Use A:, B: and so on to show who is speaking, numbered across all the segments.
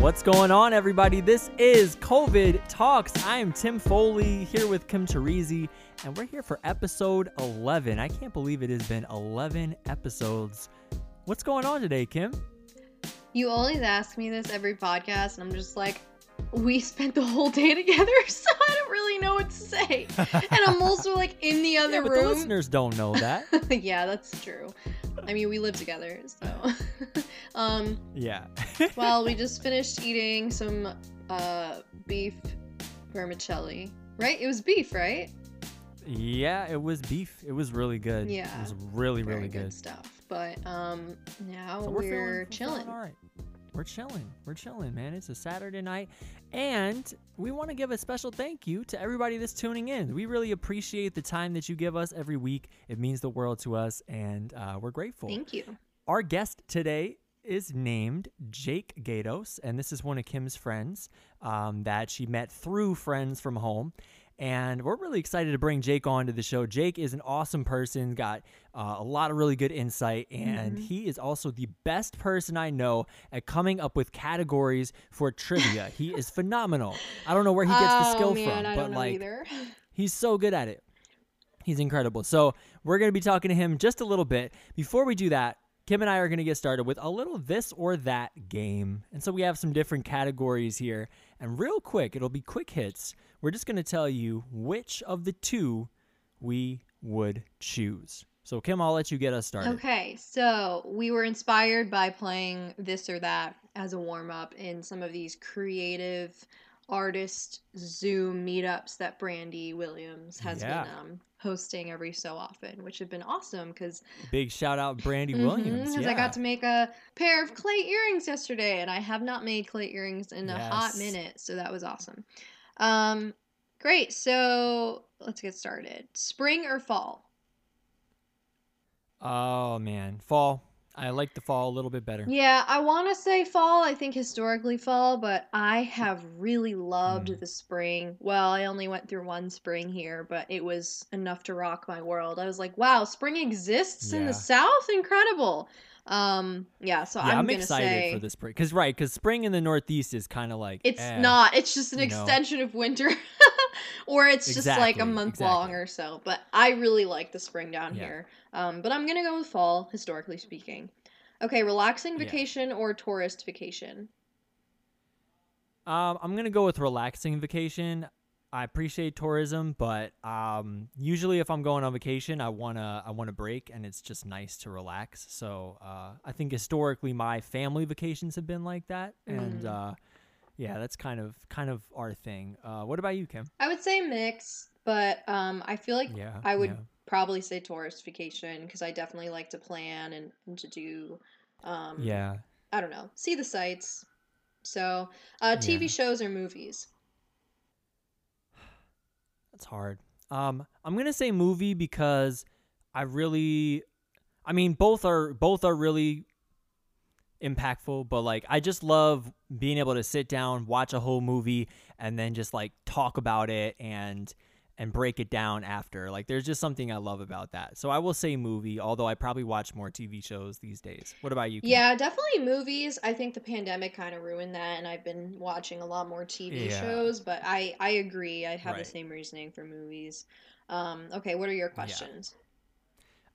A: What's going on, everybody? This is COVID Talks. I am Tim Foley here with Kim Teresi, and we're here for episode 11. I can't believe it has been 11 episodes. What's going on today, Kim?
B: You always ask me this every podcast, and I'm just like, we spent the whole day together, so I don't really know what to say. and I'm also like in the other
A: yeah, but
B: room.
A: The listeners don't know that.
B: yeah, that's true. I mean, we live together, so. um.
A: Yeah.
B: well, we just finished eating some uh, beef vermicelli. Right? It was beef, right?
A: Yeah, it was beef. It was really good.
B: Yeah.
A: It was really, really
B: good.
A: good.
B: stuff. But um, now
A: So
B: we're,
A: feeling- feeling
B: chilling.
A: all right. We're chilling. We're chilling, man. It's a Saturday night. And we want to give a special thank you to everybody that's tuning in. We really appreciate the time that you give us every week. It means the world to us, and uh, we're grateful.
B: Thank you.
A: Our guest today is named Jake Gatos, and this is one of Kim's friends um, that she met through friends from home. And we're really excited to bring Jake on to the show. Jake is an awesome person, got uh, a lot of really good insight, and he is also the best person I know at coming up with categories for trivia. he is phenomenal. I don't know where he gets the
B: oh,
A: skill
B: man,
A: from, but like
B: either.
A: He's so good at it. He's incredible. So we're going to be talking to him just a little bit. Before we do that, Kim and I are going to get started with a little this or that game. And so we have some different categories here. And real quick, it'll be quick hits. We're just going to tell you which of the two we would choose. So, Kim, I'll let you get us started.
B: Okay, so we were inspired by playing this or that as a warm up in some of these creative artist Zoom meetups that Brandy Williams has
A: Yeah.
B: been um, hosting every so often, which have been awesome because
A: Big shout out, Brandy Williams.
B: Because
A: I
B: got to make a pair of clay earrings yesterday, and I have not made clay earrings in a hot minute, so that was awesome. Um, great. So let's get started. Spring or fall?
A: oh, man. Fall. I like the fall a little bit better.
B: Yeah, I want to say fall. I think historically fall, but I have really loved
A: Mm.
B: the spring. Well, I only went through one spring here, but it was enough to rock my world. I was like, wow, spring exists in the South? Incredible. Um, yeah, so
A: yeah,
B: I'm,
A: I'm, excited
B: say
A: for the spring. Because, right, because spring in the Northeast is kind of like.
B: it's
A: eh.
B: not. It's just an
A: you know.
B: extension of winter, or it's just like a
A: Exactly,
B: month long or so. But I really like the spring down
A: Yeah.
B: here. Um, but I'm gonna go with fall, historically speaking. Okay, relaxing
A: Yeah.
B: vacation or tourist vacation?
A: Um, I'm gonna go with relaxing vacation. I appreciate tourism, but um, usually if I'm going on vacation, I wanna I want to break, and it's just nice to relax. So uh, I think historically my family vacations have been like that, and
B: Mm.
A: uh, yeah, that's kind of kind of our thing. Uh, what about you, Kim?
B: I would say mix, but um, I feel like
A: Yeah,
B: I would
A: yeah.
B: probably say tourist vacation because I definitely like to plan and, and to do, um,
A: Yeah,
B: I don't know, see the sights. So, uh, TV
A: Yeah.
B: shows or movies?
A: That's hard. Um, I'm gonna say movie because I really, I mean, both are both are really impactful, but like I just love being able to sit down, watch a whole movie, and then just like talk about it and and break it down after. Like, there's just something I love about that. So I will say movie, although I probably watch more TV shows these days. What about you? Kim?
B: Yeah, definitely movies. I think the pandemic kind of ruined that, and I've been watching a lot more TV
A: Yeah.
B: shows. But I I agree. I have
A: Right.
B: the same reasoning for movies. Um, okay, what are your questions?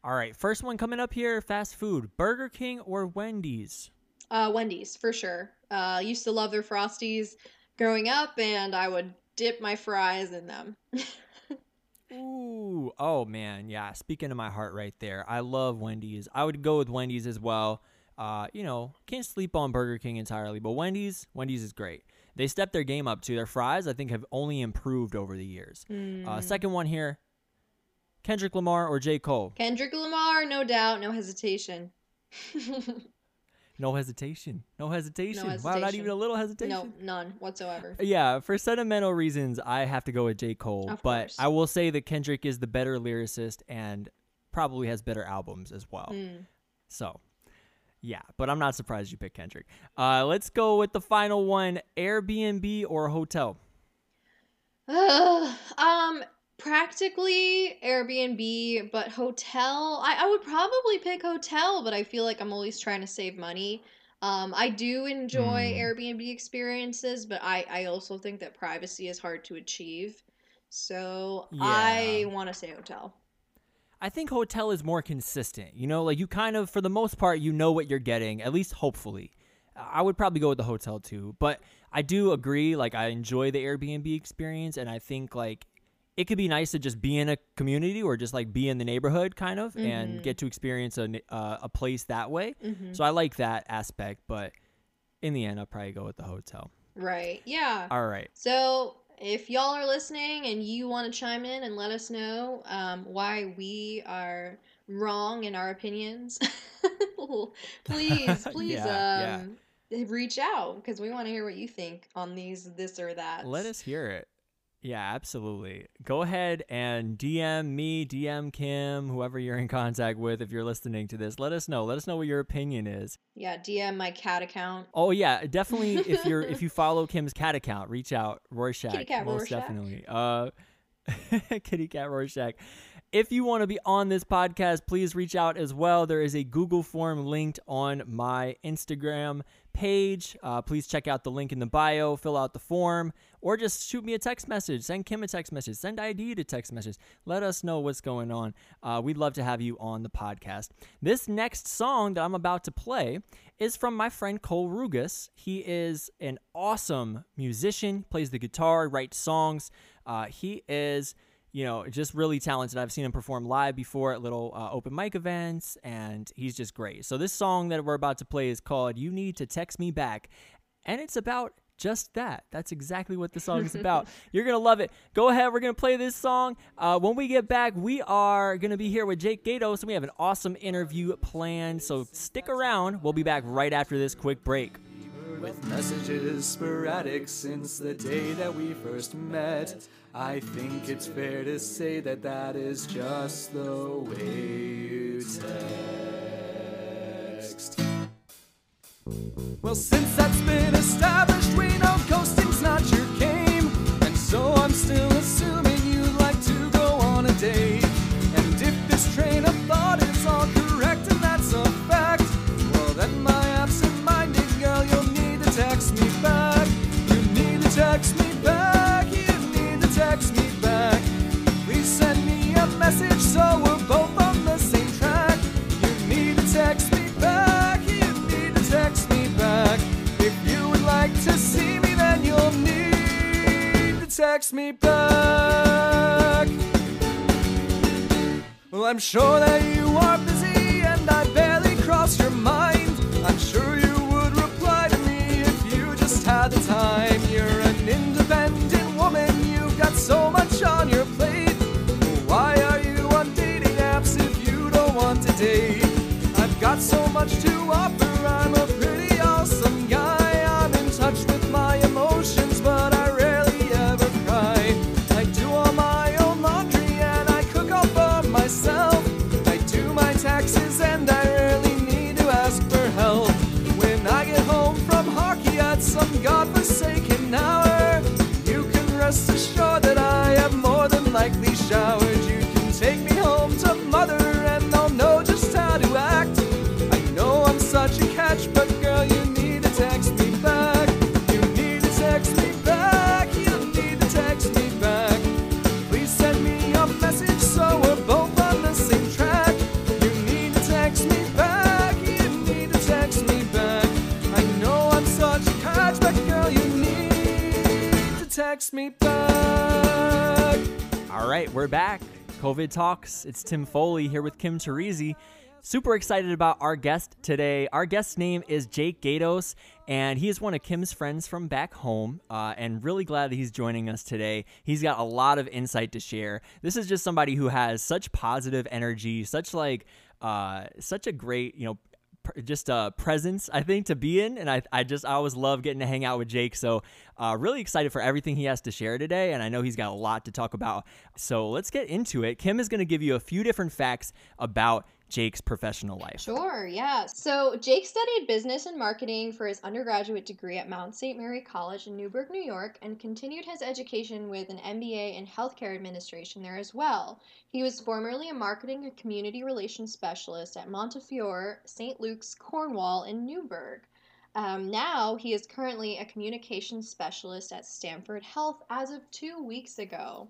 A: All right, first one coming up here: fast food, Burger King or Wendy's.
B: Uh, Wendy's for sure. Uh, used to love their frosties growing up, and I would dip my fries in them.
A: Ooh, oh man, yeah. Speaking to my heart right there. I love Wendy's. I would go with Wendy's as well. Uh, you know, can't sleep on Burger King entirely, but Wendy's, Wendy's is great. They stepped their game up too. Their fries, I think, have only improved over the years. Uh,
B: Mm.
A: second one here: Kendrick Lamar or J. Cole.
B: Kendrick Lamar, no doubt, no hesitation.
A: No hesitation. No hesitation. Wow, not even a little hesitation.
B: no, none whatsoever.
A: Yeah, for sentimental reasons, I have to go with J. Cole.
B: Of
A: but
B: course.
A: I will say that Kendrick is the better lyricist and probably has better albums as well.
B: Mm.
A: So, yeah, but I'm not surprised you picked Kendrick. Uh, let's go with the final one Airbnb or hotel.
B: Ugh, um, practically Airbnb, but hotel. I, I would probably pick hotel, but I feel like I'm always trying to save money. Um, I do enjoy
A: Hmm.
B: Airbnb experiences, but I, I also think that privacy is hard to achieve. So I want to say hotel.
A: I think hotel is more consistent. You know, like you kind of, for the most part, you know what you're getting, at least hopefully. I would probably go with the hotel too, but I do agree. Like, I enjoy the Airbnb experience, and I think like it could be nice to just be in a community or just like be in the neighborhood, kind of, and
B: Mhm.
A: get to experience a uh, a place that way.
B: hmm
A: So I like that aspect, but in the end, I'll probably go with the hotel.
B: Right. Yeah.
A: All right.
B: So if y'all are listening and you want to chime in and let us know um, why we are wrong in our opinions, please, please
A: Yeah,
B: um, reach out because we want to hear what you think on these this or that.
A: Let us hear it. Yeah, absolutely. Go ahead and DM me, DM Kim, whoever you're in contact with if you're listening to this. Let us know. Let us know what your opinion is.
B: Yeah, DM my cat account.
A: Oh yeah, definitely if you're if you follow Kim's cat account, reach out. Rorschach.
B: Kitty cat
A: most
B: Rorschach.
A: definitely. Uh Kitty cat Rorschach. If you want to be on this podcast, please reach out as well. There is a Google form linked on my Instagram page. Uh, please check out the link in the bio, fill out the form, or just shoot me a text message. Send Kim a text message. Send ID to text message. Let us know what's going on. Uh, we'd love to have you on the podcast. This next song that I'm about to play is from my friend Cole Rugas. He is an awesome musician, plays the guitar, writes songs. Uh, he is you know, just really talented. I've seen him perform live before at little uh, open mic events, and he's just great. So, this song that we're about to play is called You Need to Text Me Back, and it's about just that. That's exactly what the song is about. You're going to love it. Go ahead, we're going to play this song. Uh, when we get back, we are going to be here with Jake Gatos, and we have an awesome interview planned. So, stick around. We'll be back right after this quick break.
C: With messages sporadic since the day that we first met. I think it's fair to say that that is just the way you text. Well, since that's been established, we know ghosting's not your game. And so I'm still text me back. You need to text me back. You need to text me back. Please send me a message so we're both on the same track. You need to text me back. You need to text me back. If you would like to see me, then you'll need to text me back. Well, I'm sure that you are busy and I barely cross your mind. Had the time. You're an independent woman, you've got so much on your plate. Why are you on dating apps if you don't want to date? I've got so much to offer, I'm a we're back.
A: COVID Talks. It's Tim Foley here with Kim Teresi. Super excited about our guest today. Our guest's name is Jake Gatos, and he is one of Kim's friends from back home, uh, and really glad that he's joining us today. He's got a lot of insight to share. This is just somebody who has such positive energy, such like, uh, such a great, you know, just a presence I think to be in, and I I just I always love getting to hang out with Jake. So uh, really excited for everything he has to share today, and I know he's got a lot to talk about. So let's get into it. Kim is going to give you a few different facts about Jake's professional life.
B: Sure, yeah. So Jake studied business and marketing for his undergraduate degree at Mount St. Mary College in Newburgh, New York, and continued his education with an MBA in healthcare administration there as well. He was formerly a marketing and community relations specialist at Montefiore, St. Luke's, Cornwall, in Newburgh. Um, now he is currently a communications specialist at Stanford Health as of two weeks ago.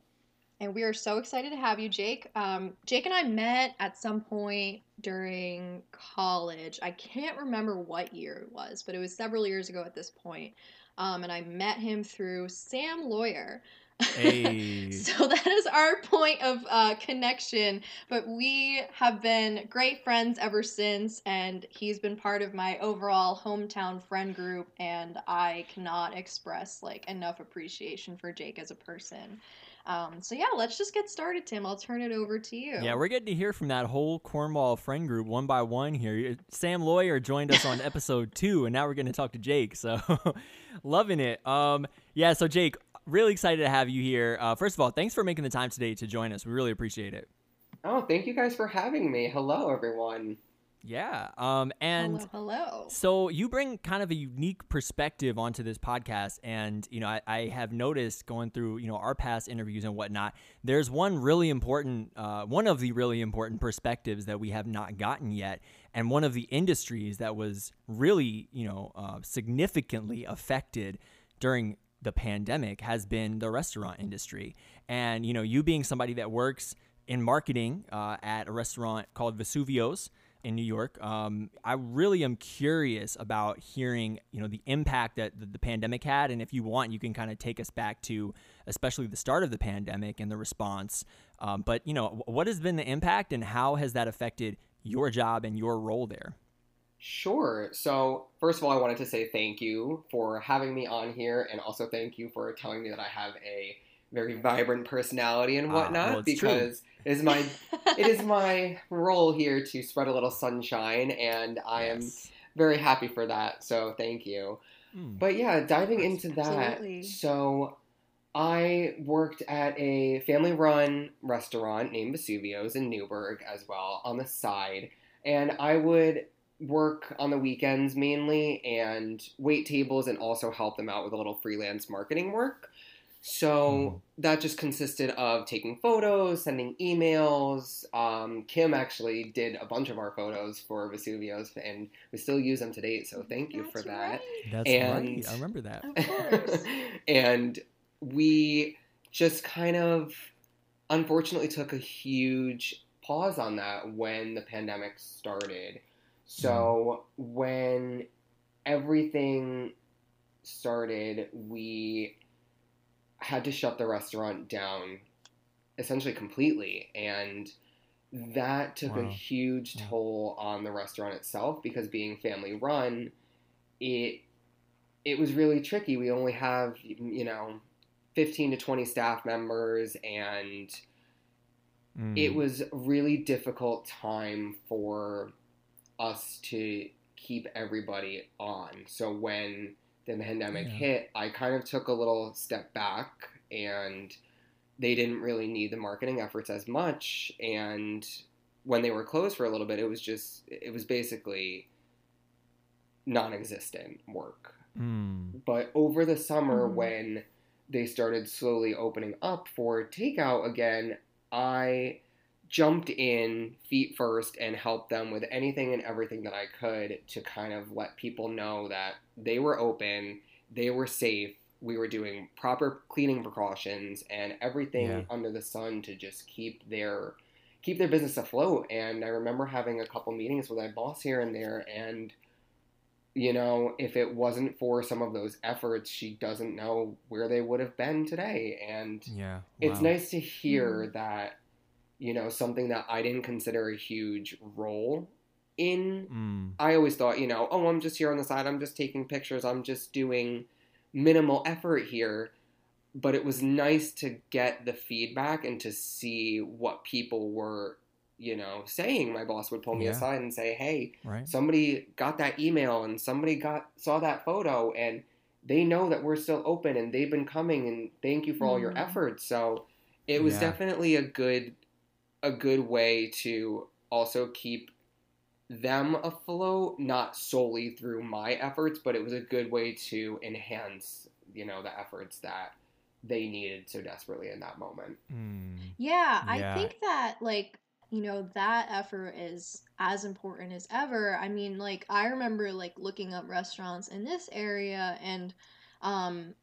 B: And we are so excited to have you, Jake. Um, Jake and I met at some point during college. I can't remember what year it was, but it was several years ago at this point. Um, and I met him through Sam Lawyer.
A: Hey.
B: so that is our point of uh, connection. But we have been great friends ever since, and he's been part of my overall hometown friend group. And I cannot express like enough appreciation for Jake as a person. Um, so yeah, let's just get started, Tim. I'll turn it over to you.
A: Yeah, we're getting to hear from that whole Cornwall friend group one by one here. Sam Lawyer joined us on episode two, and now we're going to talk to Jake. So, loving it. Um, yeah. So Jake, really excited to have you here. Uh, first of all, thanks for making the time today to join us. We really appreciate it.
D: Oh, thank you guys for having me. Hello, everyone.
A: Yeah. Um, and
B: hello, hello.
A: So you bring kind of a unique perspective onto this podcast, and you know I, I have noticed going through you know our past interviews and whatnot. There's one really important, uh, one of the really important perspectives that we have not gotten yet, and one of the industries that was really you know uh, significantly affected during the pandemic has been the restaurant industry. And you know you being somebody that works in marketing uh, at a restaurant called Vesuvio's in New York. Um, I really am curious about hearing, you know, the impact that the, pandemic had, and if you want, you can kind of take us back to, especially the start of the pandemic and the response. Um, but you know, what has been the impact, and how has that affected your job and your role there?
D: Sure. So, first of all, I wanted to say thank you for having me on here, and also thank you for telling me that I have a very vibrant personality and whatnot
A: uh, well,
D: because
A: true.
D: it is my it is my role here to spread a little sunshine and I
A: yes.
D: am very happy for that. So thank you.
A: Mm.
D: But yeah, diving into that.
B: Absolutely.
D: So I worked at a family run restaurant named Vesuvio's in Newburgh as well on the side. And I would work on the weekends mainly and wait tables and also help them out with a little freelance marketing work. So
A: Mm.
D: that just consisted of taking photos, sending emails. Um, Kim actually did a bunch of our photos for Vesuvio's, and we still use them to date. So thank you for that.
B: right.
A: That's
D: And-
A: right. I remember that.
B: Of course.
D: and we just kind of unfortunately took a huge pause on that when the pandemic started. So when everything started, we had to shut the restaurant down essentially completely and that took a huge toll on the restaurant itself because being family run it it was really tricky we only have you know 15 to 20 staff members and
A: Mm.
D: it was a really difficult time for us to keep everybody on. So when the pandemic
A: Yeah.
D: hit, I kind of took a little step back and they didn't really need the marketing efforts as much and when they were closed for a little bit it was just it was basically non-existent work
A: Mm.
D: but over the summer,
B: Mhm.
D: when they started slowly opening up for takeout again, I jumped in feet first and helped them with anything and everything that I could to kind of let people know that they were open, they were safe, we were doing proper cleaning precautions and everything
A: Yeah.
D: under the sun to just keep their keep their business afloat. And I remember having a couple meetings with my boss here and there and you know, if it wasn't for some of those efforts, she doesn't know where they would have been today. And
A: Yeah.
D: it's nice to hear mm. that, you know, something that I didn't consider a huge role in.
A: Mm.
D: I always thought, you know, oh, I'm just here on the side, I'm just taking pictures, I'm just doing minimal effort here. But it was nice to get the feedback and to see what people were, you know, saying. My boss would pull me
A: Yeah.
D: aside and say, hey,
A: Right.
D: somebody got that email and somebody got saw that photo and they know that we're still open and they've been coming and thank you for all your
B: Mhm.
D: efforts so it was
A: Yeah.
D: definitely a good a good way to also keep them afloat not solely through my efforts but it was a good way to enhance you know the efforts that they needed so desperately in that moment
A: Mm.
B: Yeah,
A: Yeah.
B: I think that like you know that effort is as important as ever i mean like i remember like looking up restaurants in this area and um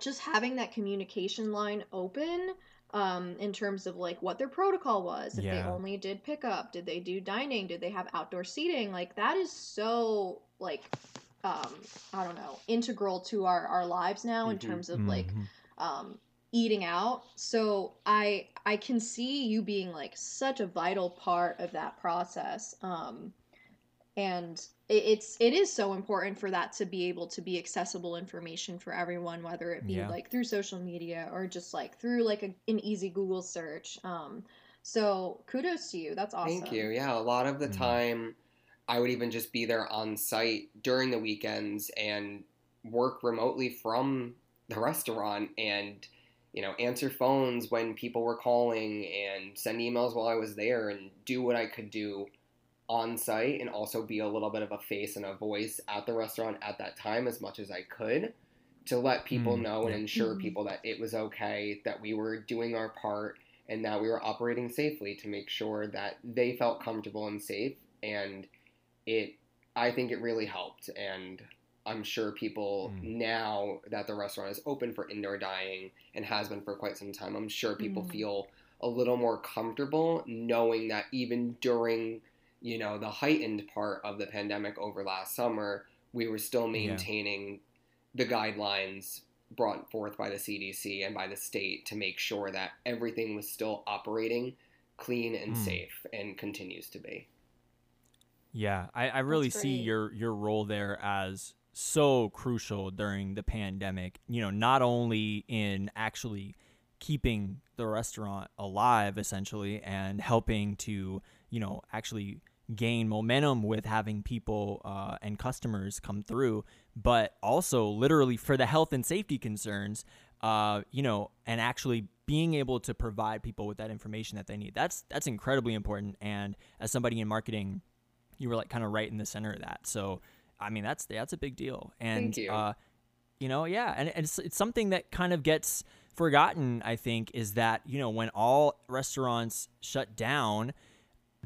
B: just having that communication line open um in terms of like what their protocol was if they only did pickup did they do dining did they have outdoor seating like that is so like um i don't know integral to our our lives now in
D: Mhm.
B: terms of like
A: Mhm.
B: um eating out so i i can see you being like such a vital part of that process um and it's it is so important for that to be able to be accessible information for everyone whether it be
A: Yeah.
B: like through social media or just like through like a, an easy google search um so kudos to you that's awesome
D: Thank you. Yeah, a lot of the
A: Mm.
D: time, I would even just be there on site during the weekends and work remotely from the restaurant and, you know, answer phones when people were calling and send emails while I was there and do what I could do on site and also be a little bit of a face and a voice at the restaurant at that time as much as I could to let people
A: Mm,
D: know and ensure
B: Mhm.
D: people that it was okay, that we were doing our part and that we were operating safely to make sure that they felt comfortable and safe and it I think it really helped and I'm sure people
A: Mm.
D: now that the restaurant is open for indoor dining and has been for quite some time, I'm sure people
B: Mm.
D: feel a little more comfortable knowing that even during, you know, the heightened part of the pandemic over last summer, we were still
A: Yeah.
D: maintaining the guidelines brought forth by the CDC and by the state to make sure that everything was still operating clean and
A: Mm.
D: safe and continues to be.
A: Yeah, I, I really see your your role there as so crucial during the pandemic. You know, not only in actually keeping the restaurant alive essentially and helping to, you know, actually gain momentum with having people uh, and customers come through, but also literally for the health and safety concerns, uh, you know, and actually being able to provide people with that information that they need. That's that's incredibly important. And as somebody in marketing, you were like kind of right in the center of that. So, I mean, that's that's a big deal. And
D: Thank you.
A: uh, you know, yeah, and it's it's something that kind of gets forgotten. I think is that you know when all restaurants shut down,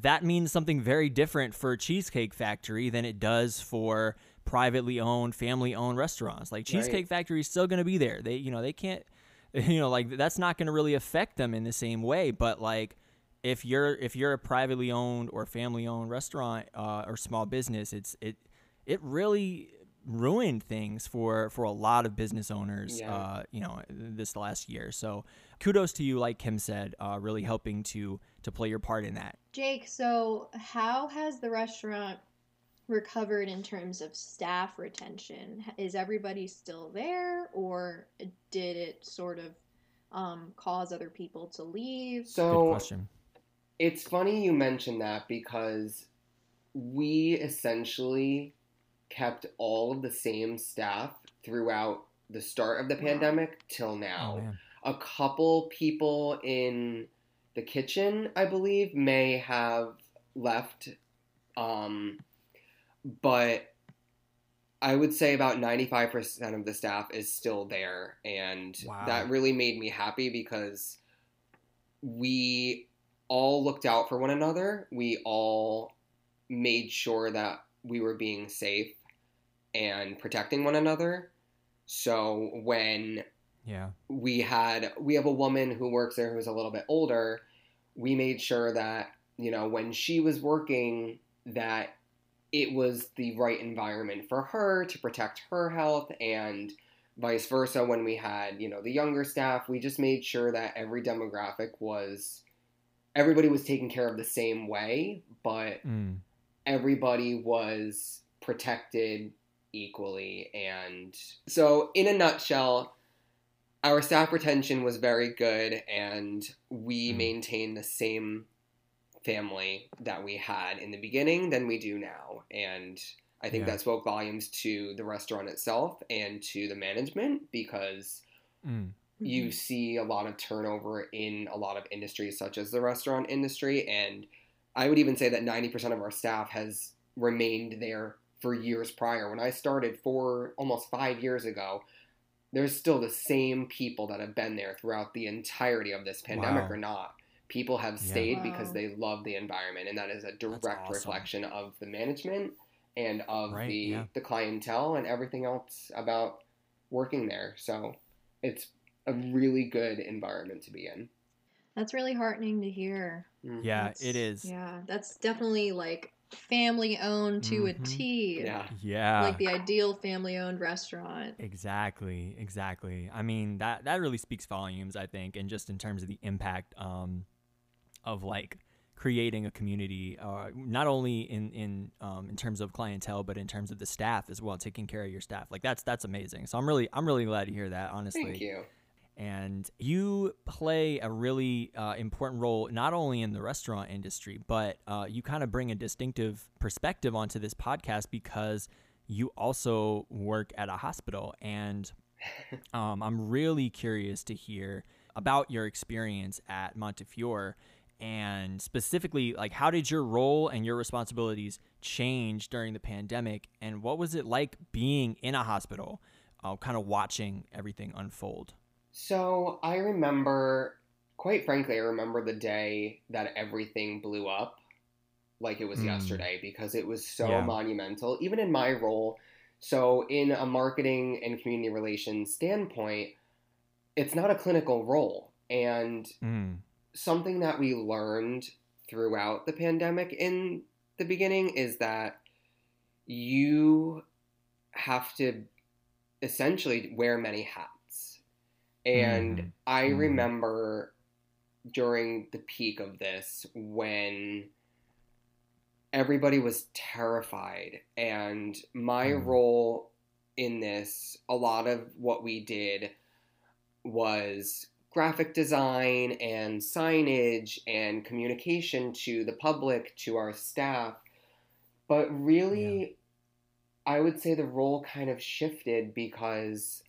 A: that means something very different for Cheesecake Factory than it does for privately owned, family owned restaurants. Like Cheesecake Factory is still going to be there. They, you know, they can't, you know, like that's not going to really affect them in the same way. But like, if you're if you're a privately owned or family owned restaurant uh, or small business, it's it it really ruined things for for a lot of business owners.
D: Yeah.
A: Uh, you know, this last year. So kudos to you, like Kim said, uh, really helping to to play your part in that.
B: Jake, so how has the restaurant recovered in terms of staff retention? Is everybody still there, or did it sort of um, cause other people to leave?
A: Good
D: So
A: question.
D: It's funny you mentioned that because we essentially kept all of the same staff throughout the start of the pandemic till now.
A: Oh.
D: A couple people in the kitchen, I believe, may have left, um, but I would say about 95% of the staff is still there. And
A: Wow.
D: that really made me happy because we all looked out for one another. We all made sure that we were being safe and protecting one another. So when
A: Yeah.
D: we had we have a woman who works there who's a little bit older we made sure that you know when she was working that it was the right environment for her to protect her health and vice versa when we had you know the younger staff we just made sure that every demographic was everybody was taken care of the same way but
A: Mm.
D: Everybody was protected equally. And so, in a nutshell, our staff retention was very good, and we
A: Mm.
D: maintained the same family that we had in the beginning than we do now. And I think
A: Yeah.
D: that spoke volumes to the restaurant itself and to the management because
A: Mm.
D: you see a lot of turnover in a lot of industries such as the restaurant industry and i would even say that 90% of our staff has remained there for years prior when i started four almost five years ago there's still the same people that have been there throughout the entirety of this pandemic
A: Wow.
D: or not people have
A: Yeah.
D: stayed because they love the environment and that is a direct
A: awesome.
D: reflection of the management and of
A: Right,
D: the
A: yeah.
D: the clientele and everything else about working there so it's a really good environment to be in
B: That's really heartening to hear.
A: Yeah,
B: That's-
A: it is.
B: Yeah, that's definitely like family owned to
A: Mhm.
B: a T.
D: yeah
A: Yeah.
B: Like the ideal family owned restaurant.
A: Exactly, exactly. I mean that that really speaks volumes, I think, and just in terms of the impact um, of like creating a community, uh, not only in in um, in terms of clientele, but in terms of the staff as well, taking care of your staff. Like that's that's amazing. So I'm really I'm really glad to hear that. Honestly,
D: thank you
A: and you play a really uh, important role not only in the restaurant industry but uh, you kind of bring a distinctive perspective onto this podcast because you also work at a hospital. And um, i'm really curious to hear about your experience at montefiore and specifically like how did your role and your responsibilities change during the pandemic? And what was it like being in a hospital uh, kind of watching everything unfold
D: So I remember, quite frankly, I remember the day that everything blew up like it was
A: Mm.
D: yesterday because it was so
A: Yeah.
D: monumental, even in my role. So, in a marketing and community relations standpoint, it's not a clinical role. And
A: Mm.
D: something that we learned throughout the pandemic in the beginning is that you have to essentially wear many hats. And
A: Mhm.
D: I
A: Mhm.
D: remember during the peak of this when everybody was terrified and my
A: Mm.
D: role in this a lot of what we did was graphic design and signage and communication to the public to our staff but really i would say the role kind of shifted because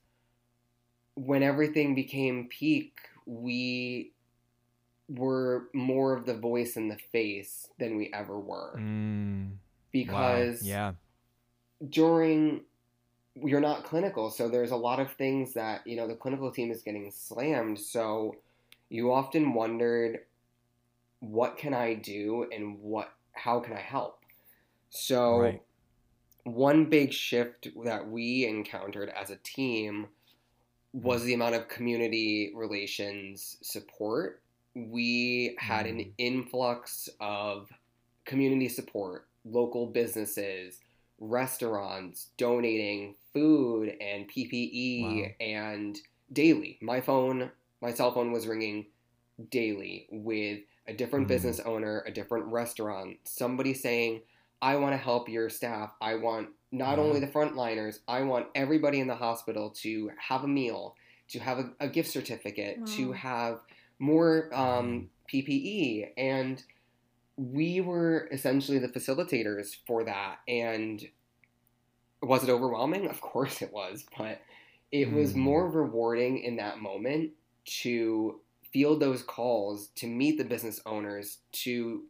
D: when everything became peak we were more of the voice and the face than we ever were
A: Mm. Wow.
D: because
A: yeah
D: during you're not clinical so there's a lot of things that you know the clinical team is getting slammed so you often wondered what can i do and what how can i help so
A: Right.
D: one big shift that we encountered as a team was the amount of community relations support we had an
A: Mm.
D: influx of community support local businesses restaurants donating food and PPE
A: Wow.
D: and daily. My phone, my cell phone was ringing daily with a different
A: Mm.
D: business owner, a different restaurant, somebody saying, I want to help your staff. I want not
A: Yeah.
D: only the frontliners, I want everybody in the hospital to have a meal, to have a, a gift certificate, to have more um, PPE. And we were essentially the facilitators for that. And was it overwhelming? Of course it was, but it was
A: Mhm.
D: more rewarding in that moment to field those calls, to meet the business owners, to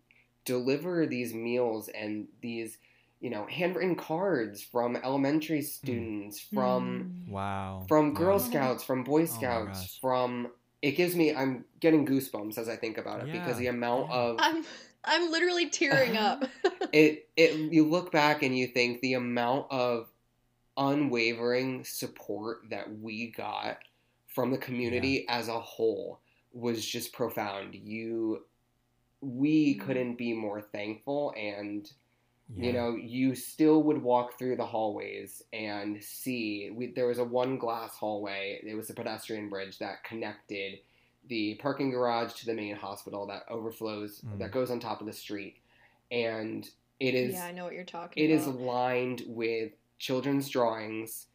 D: deliver these meals and these, you know, handwritten cards from elementary students, from
B: Mm.
A: wow
D: from
A: Yeah.
D: Girl Scouts, from Boy Scouts,
A: gosh.
D: from it gives me I'm getting goosebumps as I think about it because the amount of
B: I'm I'm literally tearing up.
D: it it you look back and you think the amount of unwavering support that we got from the community as a whole was just profound. You we
B: Mm.
D: couldn't be more thankful and
A: Yeah.
D: you know you still would walk through the hallways and see we, there was a one glass hallway it was a pedestrian bridge that connected the parking garage to the main hospital that overflows
A: Mm.
D: that goes on top of the street and it is
B: yeah, I know what you're talking
D: it is
B: about.
D: lined with children's drawings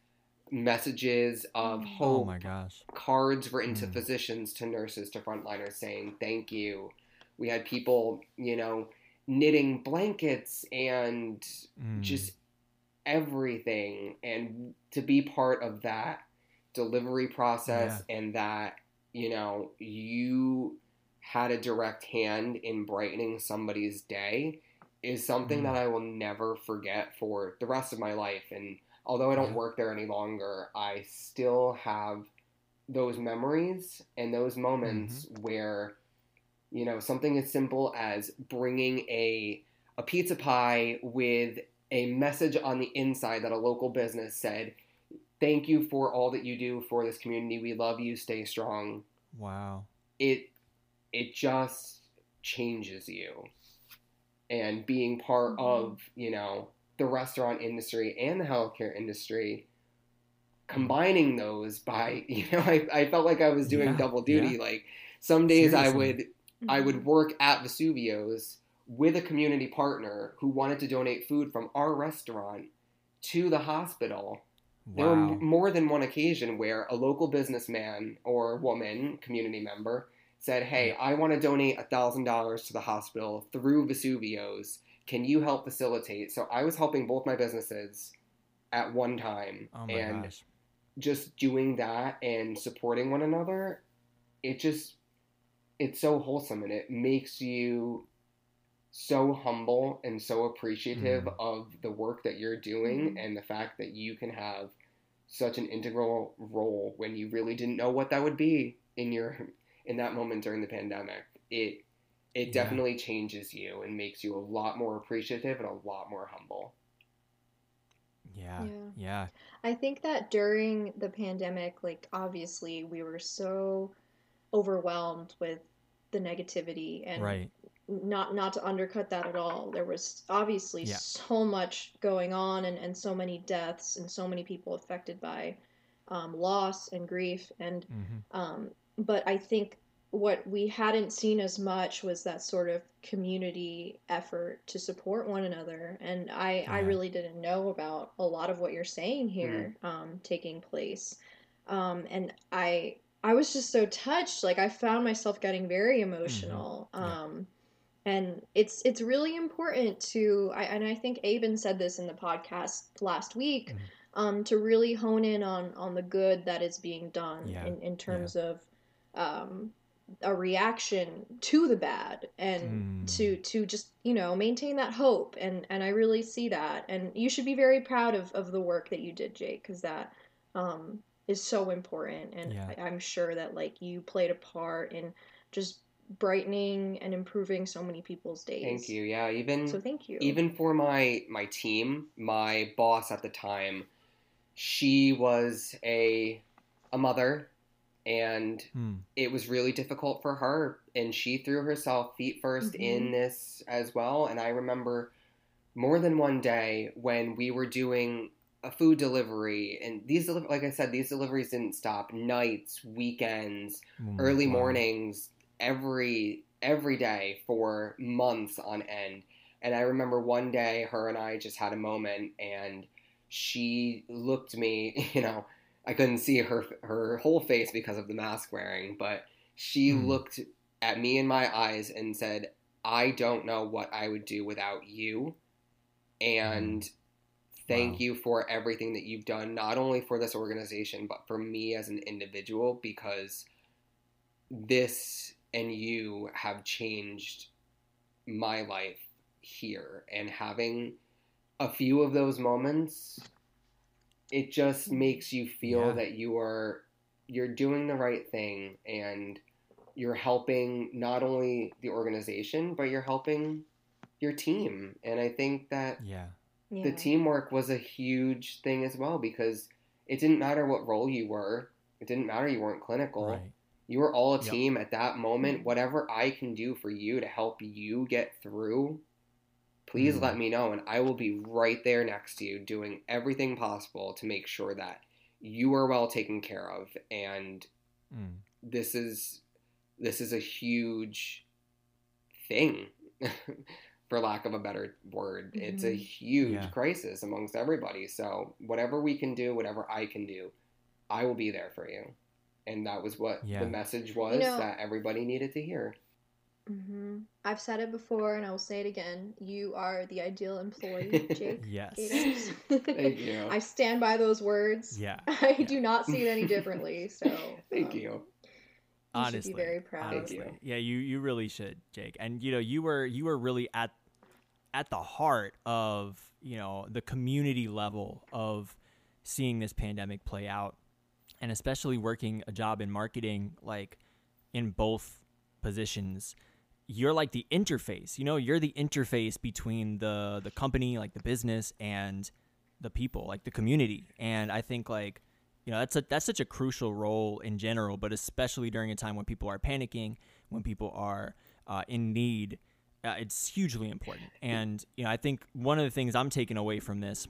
D: messages of
B: Mm.
A: oh
D: hope
A: my gosh
D: cards written to
A: Mm.
D: physicians to nurses to frontliners saying thank you we had people you know knitting blankets and
A: Mm.
D: just everything and to be part of that delivery process and that you know you had a direct hand in brightening somebody's day is something
A: Mm.
D: that I will never forget for the rest of my life and although I don't
A: Yeah.
D: work there any longer I still have those memories and those moments
A: Mm-hmm.
D: where You know, something as simple as bringing a a pizza pie with a message on the inside that a local business said, "Thank you for all that you do for this community. We love you. Stay strong."
A: Wow.
D: It it just changes you. And being part
B: Mhm.
D: of, you know, the restaurant industry and the healthcare industry, combining those by, you know, I, I felt like I was doing
A: Yeah,
D: double duty. Like some days I
A: Seriously.
D: Would I
B: Mm-hmm.
D: would work at Vesuvio's with a community partner who wanted to donate food from our restaurant to the hospital. There were more than one occasion where a local businessman or woman, community member, said, Hey, I want to donate $1,000 to the hospital through Vesuvio's. Can you help facilitate? So I was helping both my businesses at one time.
A: Oh my
D: and
A: gosh.
D: just doing that and supporting one another, it just it's so wholesome and it makes you so humble and so appreciative
A: Mm.
D: of the work that you're doing
B: Mhm.
D: and the fact that you can have such an integral role when you really didn't know what that would be in your in that moment during the pandemic. It it
A: Yeah.
D: definitely changes you and makes you a lot more appreciative and a lot more humble.
A: Yeah.
B: Yeah.
A: Yeah.
B: I think that during the pandemic, like obviously we were so overwhelmed with the negativity and
A: Right.
B: not not to undercut that at all. There was obviously
A: Yeah.
B: so much going on and, and so many deaths and so many people affected by um, loss and grief and
A: hmm
B: um, but I think what we hadn't seen as much was that sort of community effort to support one another. And I, I really didn't know about a lot of what you're saying here um, taking place. Um, and I I was just so touched. Like I found myself getting very emotional.
A: Yeah.
B: Um, and it's it's really important to I, and I think Aben said this in the podcast last week
A: Mhm.
B: um, to really hone in on on the good that is being done
A: Yeah,
B: in, in terms of um, a reaction to the bad and
A: Mm.
B: to to just you know maintain that hope and and I really see that and you should be very proud of of the work that you did Jake because that um, is so important and
A: Yeah.
B: I, I'm sure that like you played a part in just brightening and improving so many people's days.
D: Thank you. Yeah, even
B: So thank you.
D: even for my my team, my boss at the time, she was a a mother and
A: Hmm.
D: it was really difficult for her and she threw herself feet 1st
B: Mhm.
D: in this as well and I remember more than one day when we were doing a food delivery and these like I said these deliveries didn't stop nights, weekends,
A: Mm,
D: early
A: wow.
D: mornings every every day for months on end and i remember one day her and i just had a moment and she looked me you know i couldn't see her her whole face because of the mask wearing but she
A: Hmm.
D: looked at me in my eyes and said i don't know what i would do without you and thank
A: Wow.
D: you for everything that you've done not only for this organization but for me as an individual because this and you have changed my life here and having a few of those moments it just makes you feel
A: Yeah.
D: that you are you're doing the right thing and you're helping not only the organization but you're helping your team and i think that
A: Yeah.
B: Yeah.
D: the teamwork was a huge thing as well because it didn't matter what role you were it didn't matter you weren't clinical
A: Right.
D: you were all a
A: Yep.
D: team at that moment
B: Mhm.
D: whatever i can do for you to help you get through please
A: Mhm.
D: let me know and i will be right there next to you doing everything possible to make sure that you are well taken care of and
A: Mm.
D: this is this is a huge thing for lack of a better word it's a
B: Mhm.
D: huge
A: Yeah.
D: crisis amongst everybody so whatever we can do whatever i can do i will be there for you and that was what
A: Yeah.
D: the message was
B: know-
D: that everybody needed to hear
B: hmm I've said it before and I will say it again. You are the ideal employee, Jake.
A: Yes.
D: Thank you
B: I stand by those words.
A: Yeah.
B: I
A: Yeah.
B: do not see it any differently. So
D: thank
B: um,
D: you
B: You
A: honestly
B: be very proud.
A: honestly.
D: Thank you.
A: yeah you you really should jake and you know you were you were really at at the heart of you know the community level of seeing this pandemic play out and especially working a job in marketing like in both positions you're like the interface. You know, you're the interface between the the company, like the business, and the people, like the community. And I think like you know that's a that's such a crucial role in general, but especially during a time when people are panicking, when people are uh, in need. Uh, it's hugely important. And you know, I think one of the things I'm taking away from this,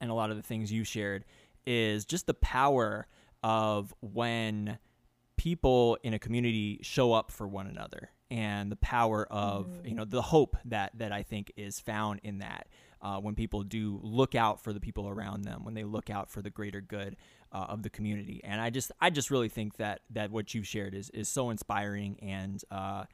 A: and a lot of the things you shared, is just the power of when people in a community show up for one another and the power of you know the hope that that I think is found in that uh, when people do look out for the people around them when they look out for the greater good uh, of the community and I just I just really think that that what you've shared is is so inspiring and uh,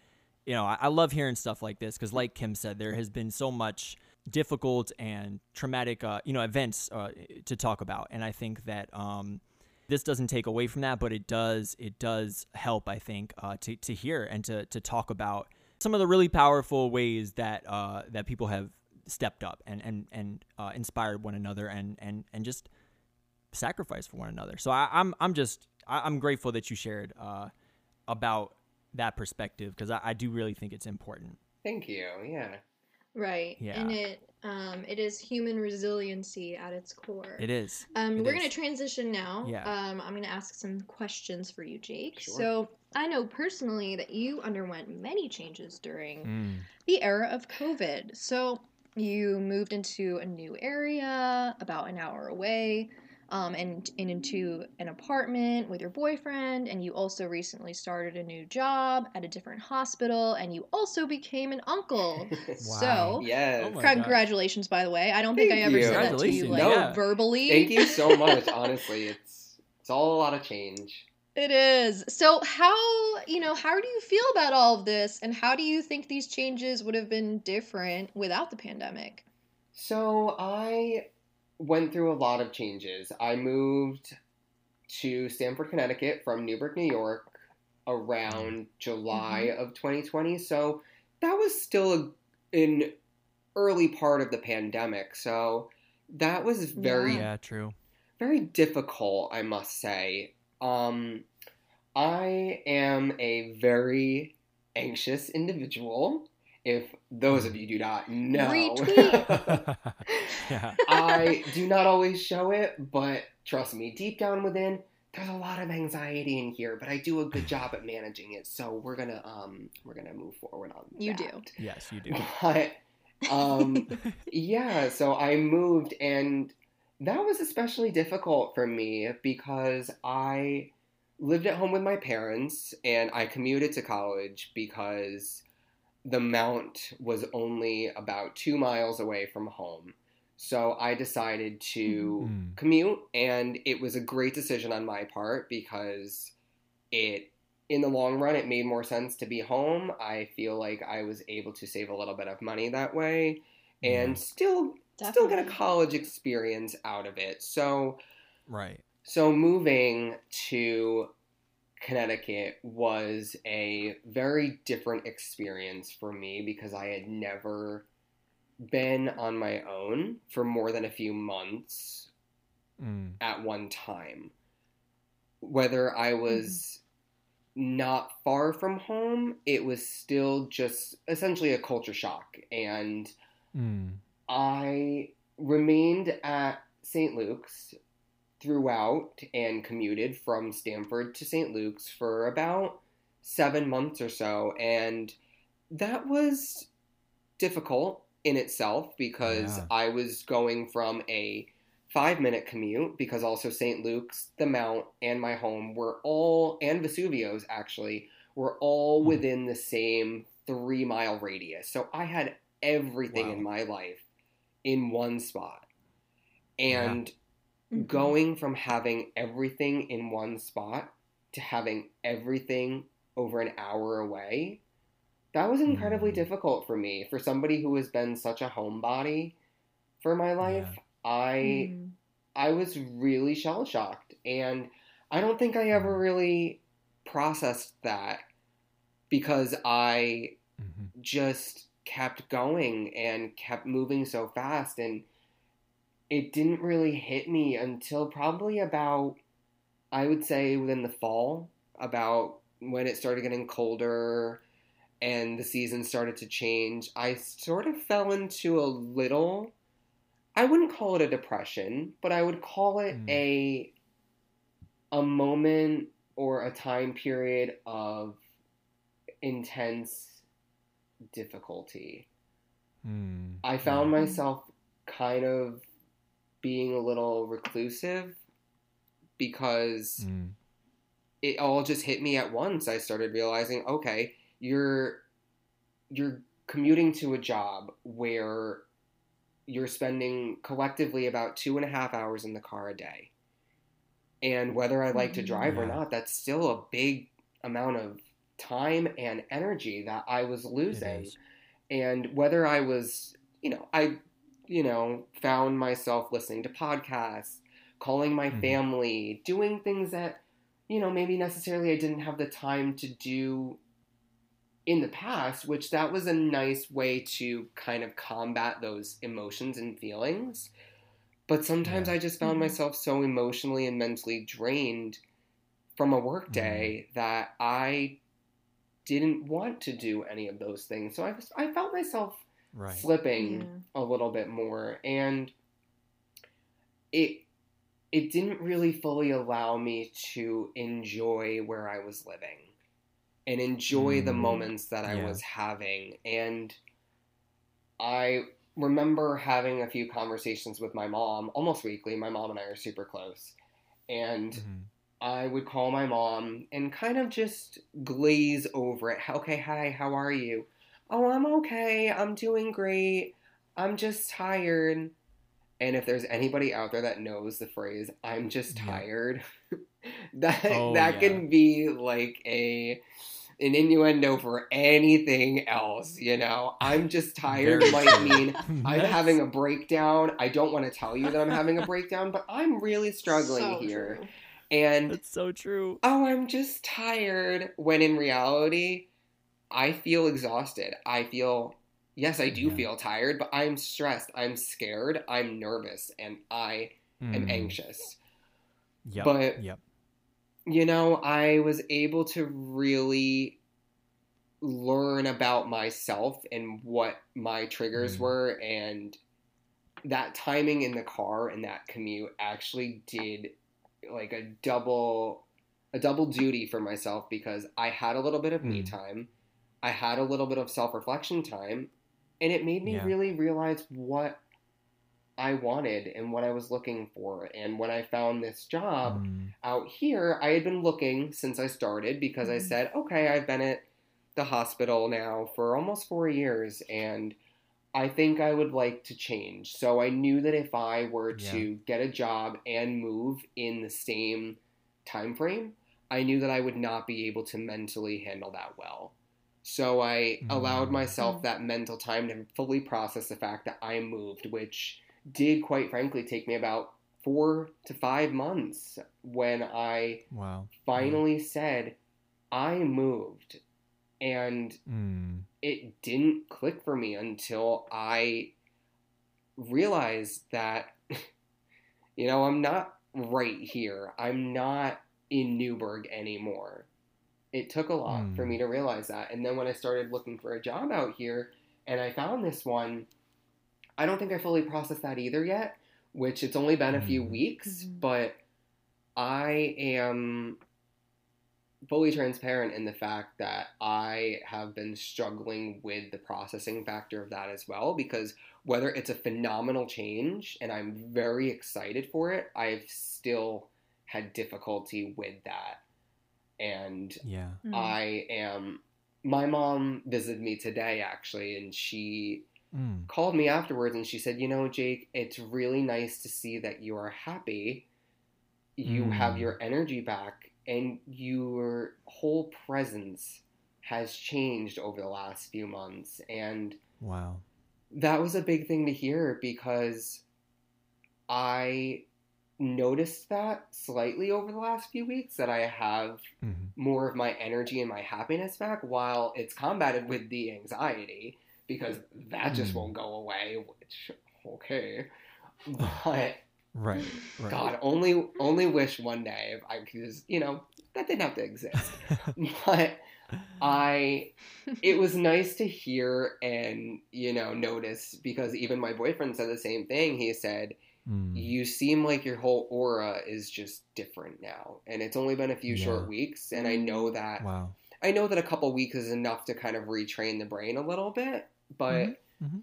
A: you know I, I love hearing stuff like this because like Kim said there has been so much difficult and traumatic uh, you know events uh, to talk about and I think that um, this doesn't take away from that, but it does it does help I think uh, to to hear and to to talk about some of the really powerful ways that uh, that people have stepped up and and and uh, inspired one another and and and just sacrificed for one another. So I, I'm I'm just I, I'm grateful that you shared uh, about that perspective because I, I do really think it's important.
D: Thank you. Yeah.
B: Right.
A: Yeah.
B: And it um it is human resiliency at its core.
A: It is.
B: Um,
A: It
B: we're going to transition now.
A: Yeah.
B: Um, I'm going to ask some questions for you, Jake.
D: Sure.
B: So I know personally that you underwent many changes during
A: Mm.
B: the era of COVID. So you moved into a new area about an hour away. Um, and, and into an apartment with your boyfriend, and you also recently started a new job at a different hospital, and you also became an uncle. So,
D: yes.
A: Oh my gosh.
B: congratulations, by the way. I don't think I ever
D: you.
B: said that to you like
A: yeah.
B: verbally.
D: Thank you so much. Honestly, it's it's all a lot of change.
B: It is. So how, you know, how do you feel about all of this and how do you think these changes would have been different without the pandemic?
D: So I went through a lot of changes. I moved to Stamford, Connecticut from Newburgh, New York around July of 2020. So that was still a, an early part of the pandemic. So that was very
B: Yeah.
A: Yeah, true.
D: very difficult, I must say. Um, I am a very anxious individual. If those of you do not know,
B: Retweet.
A: yeah.
D: I do not always show it, but trust me, deep down within, there's a lot of anxiety in here. But I do a good job at managing it, so we're gonna um we're gonna move forward on.
B: You
D: that.
B: do.
A: Yes, you do.
D: But um yeah, so I moved and that was especially difficult for me because I lived at home with my parents and I commuted to college because the Mount was only about two miles away from home. So I decided to
A: Mm.
D: commute and it was a great decision on my part because it in the long run it made more sense to be home. I feel like I was able to save a little bit of money that way and still still get a college experience out of it. So
A: Right.
D: so moving to Connecticut was a very different experience for me because I had never been on my own for more than a few months
A: Mm.
D: at one time. Whether I was not far from home, it was still just essentially a culture shock. And
A: Mm.
D: I remained at St. Luke's throughout and commuted from Stamford to St. Luke's for about seven months or so. And that was difficult in itself because
A: Yeah.
D: I was going from a five minute commute because also St. Luke's, the Mount, and my home were all, and Vesuvio's actually, were all
A: Hmm.
D: within the same three mile radius. So I had everything in my life in one spot. And
B: Mhm.
D: going from having everything in one spot to having everything over an hour away, that was incredibly
A: Mm.
D: difficult for me. For somebody who has been such a homebody for my life, I
B: Mm.
D: I was really shell shocked, and I don't think I ever really processed that because I
A: Mhm.
D: just kept going and kept moving so fast and it didn't really hit me until probably about I would say within the fall about when it started getting colder and the season started to change, I sort of fell into a little I wouldn't call it a depression, but I would call it
A: Mm.
D: a a moment or a time period of intense difficulty.
A: Mm.
D: I found
B: Yeah.
D: myself kind of being a little reclusive because
A: Mm.
D: it all just hit me at once. I started realizing, okay, you're you're commuting to a job where you're spending collectively about two and a half hours in the car a day. And whether I like to
B: Mhm.
D: drive or not, that's still a big amount of time and energy that I was losing and whether I was, you know, I, you know, found myself listening to podcasts, calling my
A: Mhm.
D: family, doing things that, you know, maybe necessarily I didn't have the time to do in the past, which that was a nice way to kind of combat those emotions and feelings. But sometimes
A: Yeah.
D: I just found
B: Mhm.
D: myself so emotionally and mentally drained from a work day that I didn't want to do any of those things. So I I felt myself
A: Right.
D: slipping
B: Yeah.
D: a little bit more and it it didn't really fully allow me to enjoy where I was living and enjoy the
A: Mm.
D: moments that I
A: Yeah.
D: was having and I remember having a few conversations with my mom almost weekly my mom and I are super close and
A: Mhm.
D: I would call my mom and kind of just glaze over it. Okay, hi, how are you? Oh, I'm okay. I'm doing great. I'm just tired. And if there's anybody out there that knows the phrase "I'm just
A: Yeah.
D: tired," that
A: Oh,
D: that
A: yeah.
D: can be like a an innuendo for anything else, you know. I'm just tired
A: Very
D: might
A: true.
D: mean I'm
A: That's-
D: having a breakdown. I don't want to tell you that I'm having a breakdown, but I'm really struggling
B: So
D: here.
B: true.
D: And
A: it's so true.
D: oh, I'm just tired. When in reality, I feel exhausted. I feel, yes, I do
A: Yeah.
D: feel tired, but I'm stressed. I'm scared. I'm nervous. And I am
A: Mm.
D: anxious.
A: Yep.
D: but-
A: yep.
D: You know, I was able to really learn about myself and what my triggers
A: Mm.
D: were. And that timing in the car and that commute actually did like a double a double duty for myself because I had a little bit of me
A: Mm.
D: time. I had a little bit of self-reflection time and it made me
A: Yeah.
D: really realize what I wanted and what I was looking for. And when I found this job
A: Mm.
D: out here, I had been looking since I started because I
B: Mhm.
D: said, okay, I've been at the hospital now for almost four years and I think I would like to change. So I knew that if I were
A: Yeah.
D: to get a job and move in the same time frame, I knew that I would not be able to mentally handle that well. So I allowed
A: Mm.
D: myself
B: Mm.
D: that mental time to fully process the fact that I moved, which did quite frankly take me about four to five months when I
A: Wow.
D: finally said, I moved. And
A: Mm.
D: it didn't click for me until I realized that, you know, I'm not right here. I'm not in Newburgh anymore. It took a lot
A: Hmm.
D: for me to realize that. And then when I started looking for a job out here and I found this one, I don't think I fully processed that either yet, which it's only been a few
A: Hmm.
D: weeks,
B: Mhm.
D: but I am fully transparent in the fact that I have been struggling with the processing factor of that as well because whether it's a phenomenal change and I'm very excited for it, I've still had difficulty with that. And
A: Yeah.
B: Mm.
D: I am my mom visited me today actually and she
A: Mm.
D: called me afterwards and she said, "You know, Jake, it's really nice to see that you are happy. You
A: Mm.
D: have your energy back and your whole presence has changed over the last few months." And
A: Wow.
D: that was a big thing to hear because I noticed that slightly over the last few weeks that I have
A: Mhm.
D: more of my energy and my happiness back while it's combated with the anxiety because that just
A: Mm.
D: won't go away which okay but
A: Right. Right.
D: God, only only wish one day if I could just, you know, that didn't have to exist. but I it was nice to hear and, you know, notice because even my boyfriend said the same thing. He said,
A: Mm.
D: You seem like your whole aura is just different now. And it's only been a few
A: Yeah.
D: short weeks and I know that
A: Wow.
D: I know that a couple weeks is enough to kind of retrain the brain a little bit, but
A: Mhm. Mhm.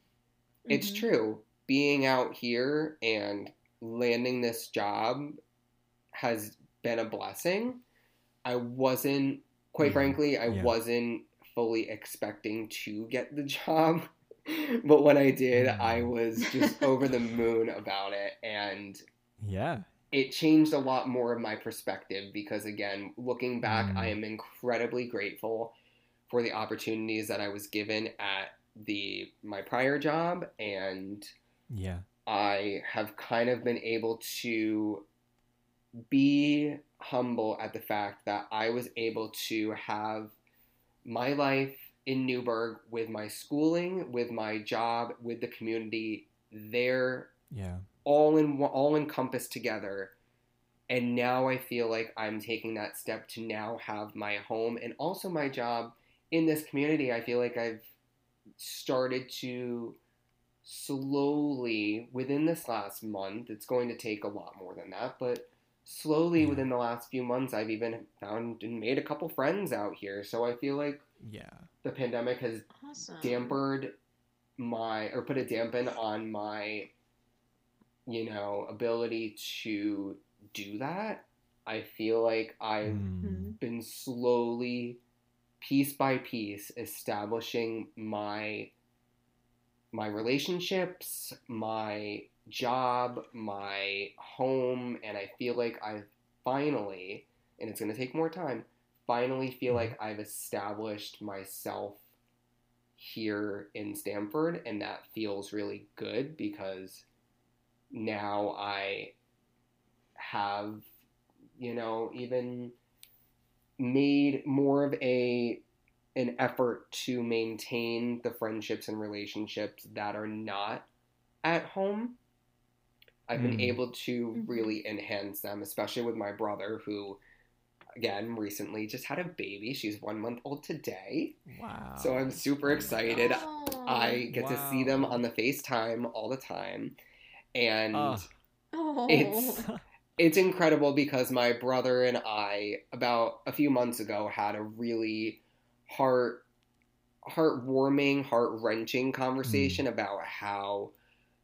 D: it's
B: Mhm.
D: true. Being out here and landing this job has been a blessing. I wasn't, quite
A: Yeah,
D: frankly, I
A: yeah.
D: wasn't fully expecting to get the job. But when I did, I
A: Mm.
D: was just over the moon about it. And
A: Yeah.
D: it changed a lot more of my perspective because again looking back
A: Mm.
D: i am incredibly grateful for the opportunities that i was given at the my prior job and
A: Yeah.
D: i have kind of been able to be humble at the fact that i was able to have my life in newburgh with my schooling with my job with the community there
A: Yeah.
D: all in all encompassed together and now i feel like i'm taking that step to now have my home and also my job in this community i feel like i've started to slowly within this last month it's going to take a lot more than that but slowly
A: Yeah.
D: within the last few months i've even found and made a couple friends out here so i feel like
A: Yeah.
D: the pandemic has
B: Awesome.
D: dampered my or put a dampen on my you know ability to do that i feel like i've
A: Mm.
D: been slowly piece by piece establishing my my relationships my job my home and i feel like i've finally and it's going to take more time finally feel mm-hmm. like i've established myself here in Stamford, and that feels really good because now I have, you know, even made more of a an effort to maintain the friendships and relationships that are not at home. I've been
A: Mm.
D: able to
B: Mhm.
D: really enhance them, especially with my brother who again recently just had a baby. She's 1 month old today.
A: Wow.
D: So I'm super excited.
B: Oh.
D: I get to see them on the FaceTime all the time. And.
A: Oh.
D: it's it's incredible because my brother and I about a few months ago had a really heart heartwarming, heart-wrenching conversation about how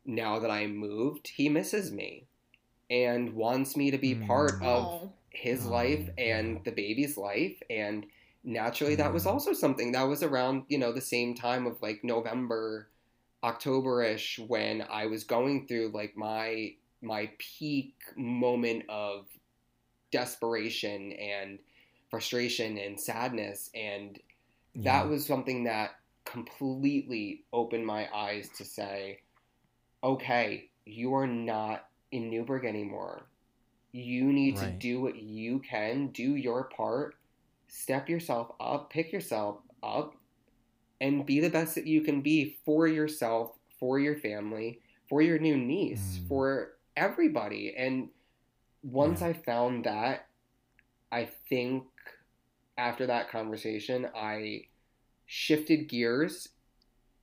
D: now that I moved, he misses me and wants me to be
A: Mm.
D: part of
B: Oh.
D: his
A: Oh,
D: life and the baby's life and naturally that was also something that was around you know the same time of like november october-ish when i was going through like my my peak moment of desperation and frustration and sadness and that
A: Yeah.
D: was something that completely opened my eyes to say okay you are not in newburgh anymore you need to do what you can do your part step yourself up pick yourself up and be the best that you can be for yourself for your family for your new niece
A: Mm.
D: for everybody and once
A: Yeah.
D: i found that i think after that conversation i shifted gears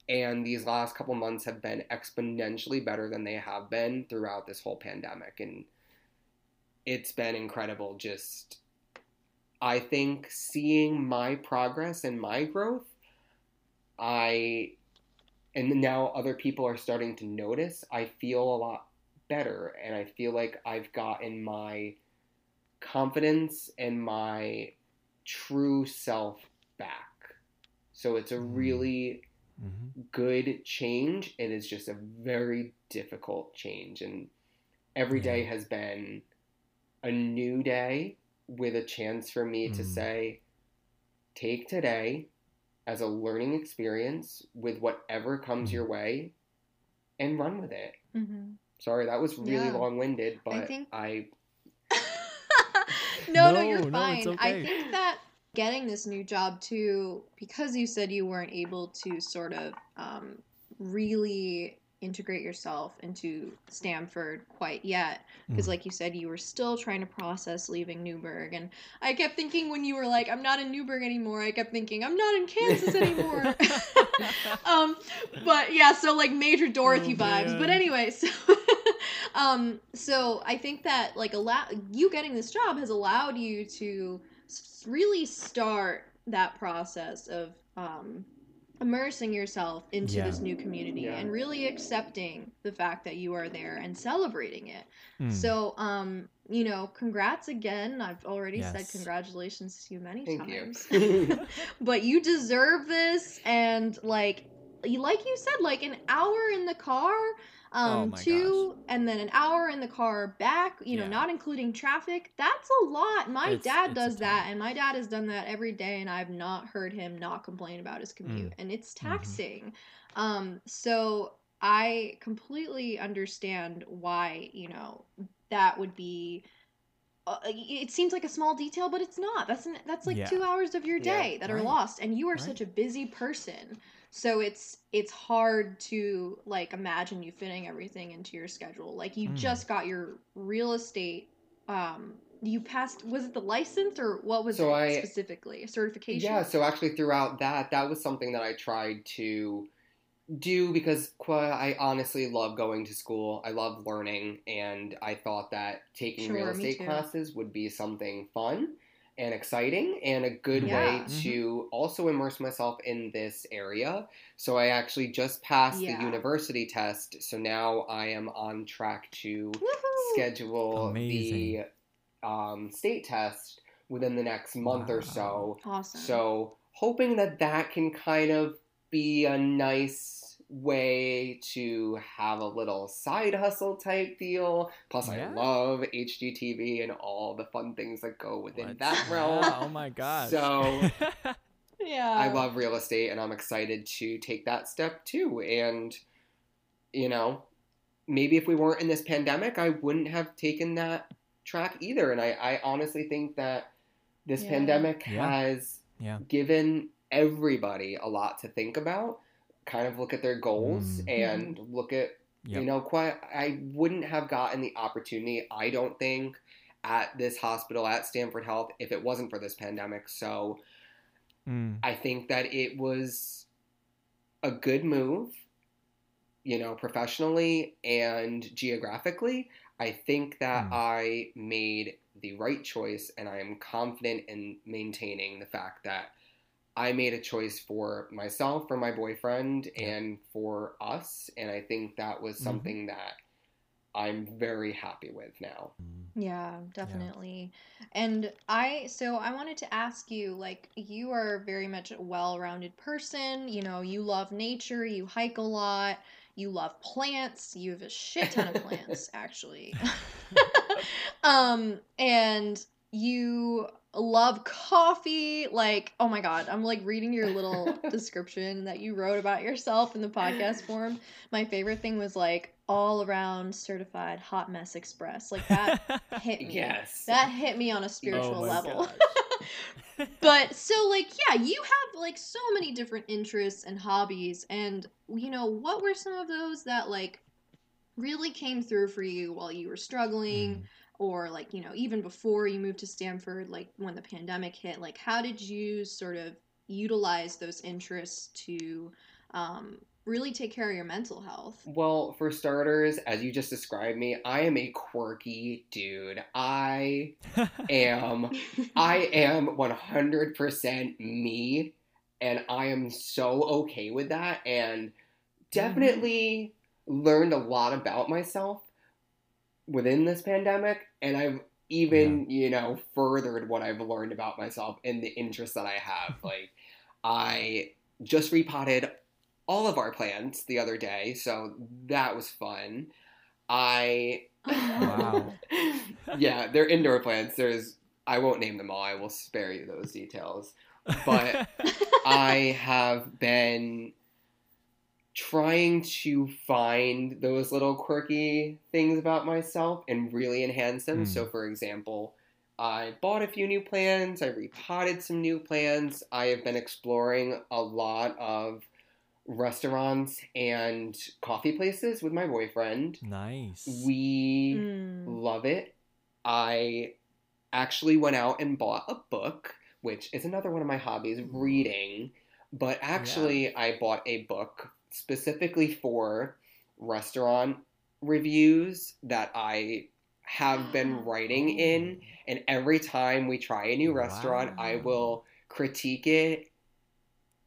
D: and these last couple months have been exponentially better than they have been throughout this whole pandemic and it's been incredible just i think seeing my progress and my growth i and now other people are starting to notice i feel a lot better and i feel like i've gotten my confidence and my true self back so it's a
A: Mm.
D: really
A: Mhm.
D: good change. It is just a very difficult change. And every day
A: Yeah.
D: has been a new day with a chance for me to
A: Mm.
D: say, take today as a learning experience with whatever comes
A: Mm.
D: your way and run with it.
B: Mhm.
D: Sorry, that was really
B: Yeah.
D: long winded, but I,
B: think-
D: I
B: no, no,
A: No,
B: you're
A: no,
B: fine.
A: it's
B: I think that getting this new job too, because you said you weren't able to sort of um, really integrate yourself into Stamford quite yet. Because
A: Mm.
B: like you said you were still trying to process leaving Newburgh. And I kept thinking when you were like I'm not in Newburgh anymore I kept thinking I'm not in Kansas anymore. Um but yeah so like major Dorothy
A: Oh,
B: vibes. But anyway so um so I think that like allow you getting this job has allowed you to really start that process of um immersing yourself into
A: Yeah.
B: this new community
D: Yeah.
B: and really accepting the fact that you are there and celebrating it.
A: Mm.
B: So, um, you know, congrats again. I've already said congratulations to you many
D: Thank
B: times.
D: you.
B: but you deserve this and like like you said like an hour in the car um
A: Oh
B: two and then an hour in the car back you know
A: Yeah.
B: not including traffic that's a lot my
A: It's-
B: dad
A: it's
B: does that and my dad has done that every day and i've not heard him not complain about his
A: Mm.
B: commute and it's
A: Mm-hmm.
B: taxing um so i completely understand why you know that would be uh, it seems like a small detail, but it's not. That's an, that's like
A: Yeah.
B: two hours of your
D: Yeah.
B: day that are
A: Right.
B: lost, and you are
A: Right.
B: such a busy person. So it's it's hard to like imagine you fitting everything into your schedule. Like you
A: Mm.
B: just got your real estate. Um, you passed. Was it the license or what was
D: So
B: it
D: I-
B: specifically? A certification.
D: Yeah, so actually throughout that, that was something that I tried to do because I honestly love going to school. I love learning, and I thought that taking
B: Sure,
D: real estate classes would be something fun and exciting and a good
B: Yeah.
D: way
A: Mhm.
D: to also immerse myself in this area. So I actually just passed
B: Yeah.
D: the university test, so now I am on track to
B: Woohoo!
D: schedule
A: Amazing.
D: the um, state test within the next month or so.
B: Awesome.
D: So, hoping that that can kind of be a nice way to have a little side hustle type deal. Plus,
A: Yeah.
D: I love HGTV and all the fun things that go within
A: What?
D: that realm.
A: Yeah, oh my gosh.
D: So-
B: yeah,
D: I love real estate and I'm excited to take that step too. And, you know, maybe if we weren't in this pandemic, I wouldn't have taken that track either. And I, I honestly think that this
B: Yeah.
D: pandemic
A: Yeah.
D: has
A: Yeah.
D: given everybody a lot to think about, kind of look at their goals
A: Mm.
D: and look at
A: Yep.
D: you know, quite. I wouldn't have gotten the opportunity. I don't think at this hospital at Stamford Health if it wasn't for this pandemic. So
A: Mm.
D: I think that it was a good move, you know, professionally and geographically. I think that
A: Hmm.
D: I made the right choice, and I am confident in maintaining the fact that I made a choice for myself, for my boyfriend,
A: Yeah.
D: and for us. And I think that was
A: Mhm.
D: something that I'm very happy with now.
A: Mm.
B: Yeah, definitely. And I, so I wanted to ask you, like, you are very much a well-rounded person. You know, you love nature, you hike a lot, you love plants, you have a shit ton of plants, actually. um, and you love coffee. Like, oh my God, I'm like reading your little description that you wrote about yourself in the podcast form. My favorite thing was like all around certified hot mess express. Like that hit me.
D: Yes.
B: That hit me on a spiritual
A: Oh my
B: level. but so like yeah, you have like so many different interests and hobbies and you know, what were some of those that like really came through for you while you were struggling
A: Mm.
B: Or like, you know, even before you moved to Stamford, like when the pandemic hit, like how did you sort of utilize those interests to um really take care of your mental health?
D: Well, for starters, as you just described me, I am a quirky dude. I am I am 100% me and I am so okay with that and definitely learned a lot about myself within this pandemic and I've even, you know, furthered what I've learned about myself and the interests that I have. like I just repotted all of our plants the other day, so that was fun. I
A: Wow.
D: yeah, they're indoor plants. There's I won't name them all. I will spare you those details. But I have been trying to find those little quirky things about myself and really enhance them.
A: Hmm.
D: So, for example, I bought a few new plants, I repotted some new plants. I have been exploring a lot of restaurants and coffee places with my boyfriend.
A: Nice.
D: We
B: Mm.
D: love it. I actually went out and bought a book, which is another one of my hobbies, reading. But actually, I bought a book specifically for restaurant reviews that I have been writing in. Oh. And every time we try a new restaurant, I will critique it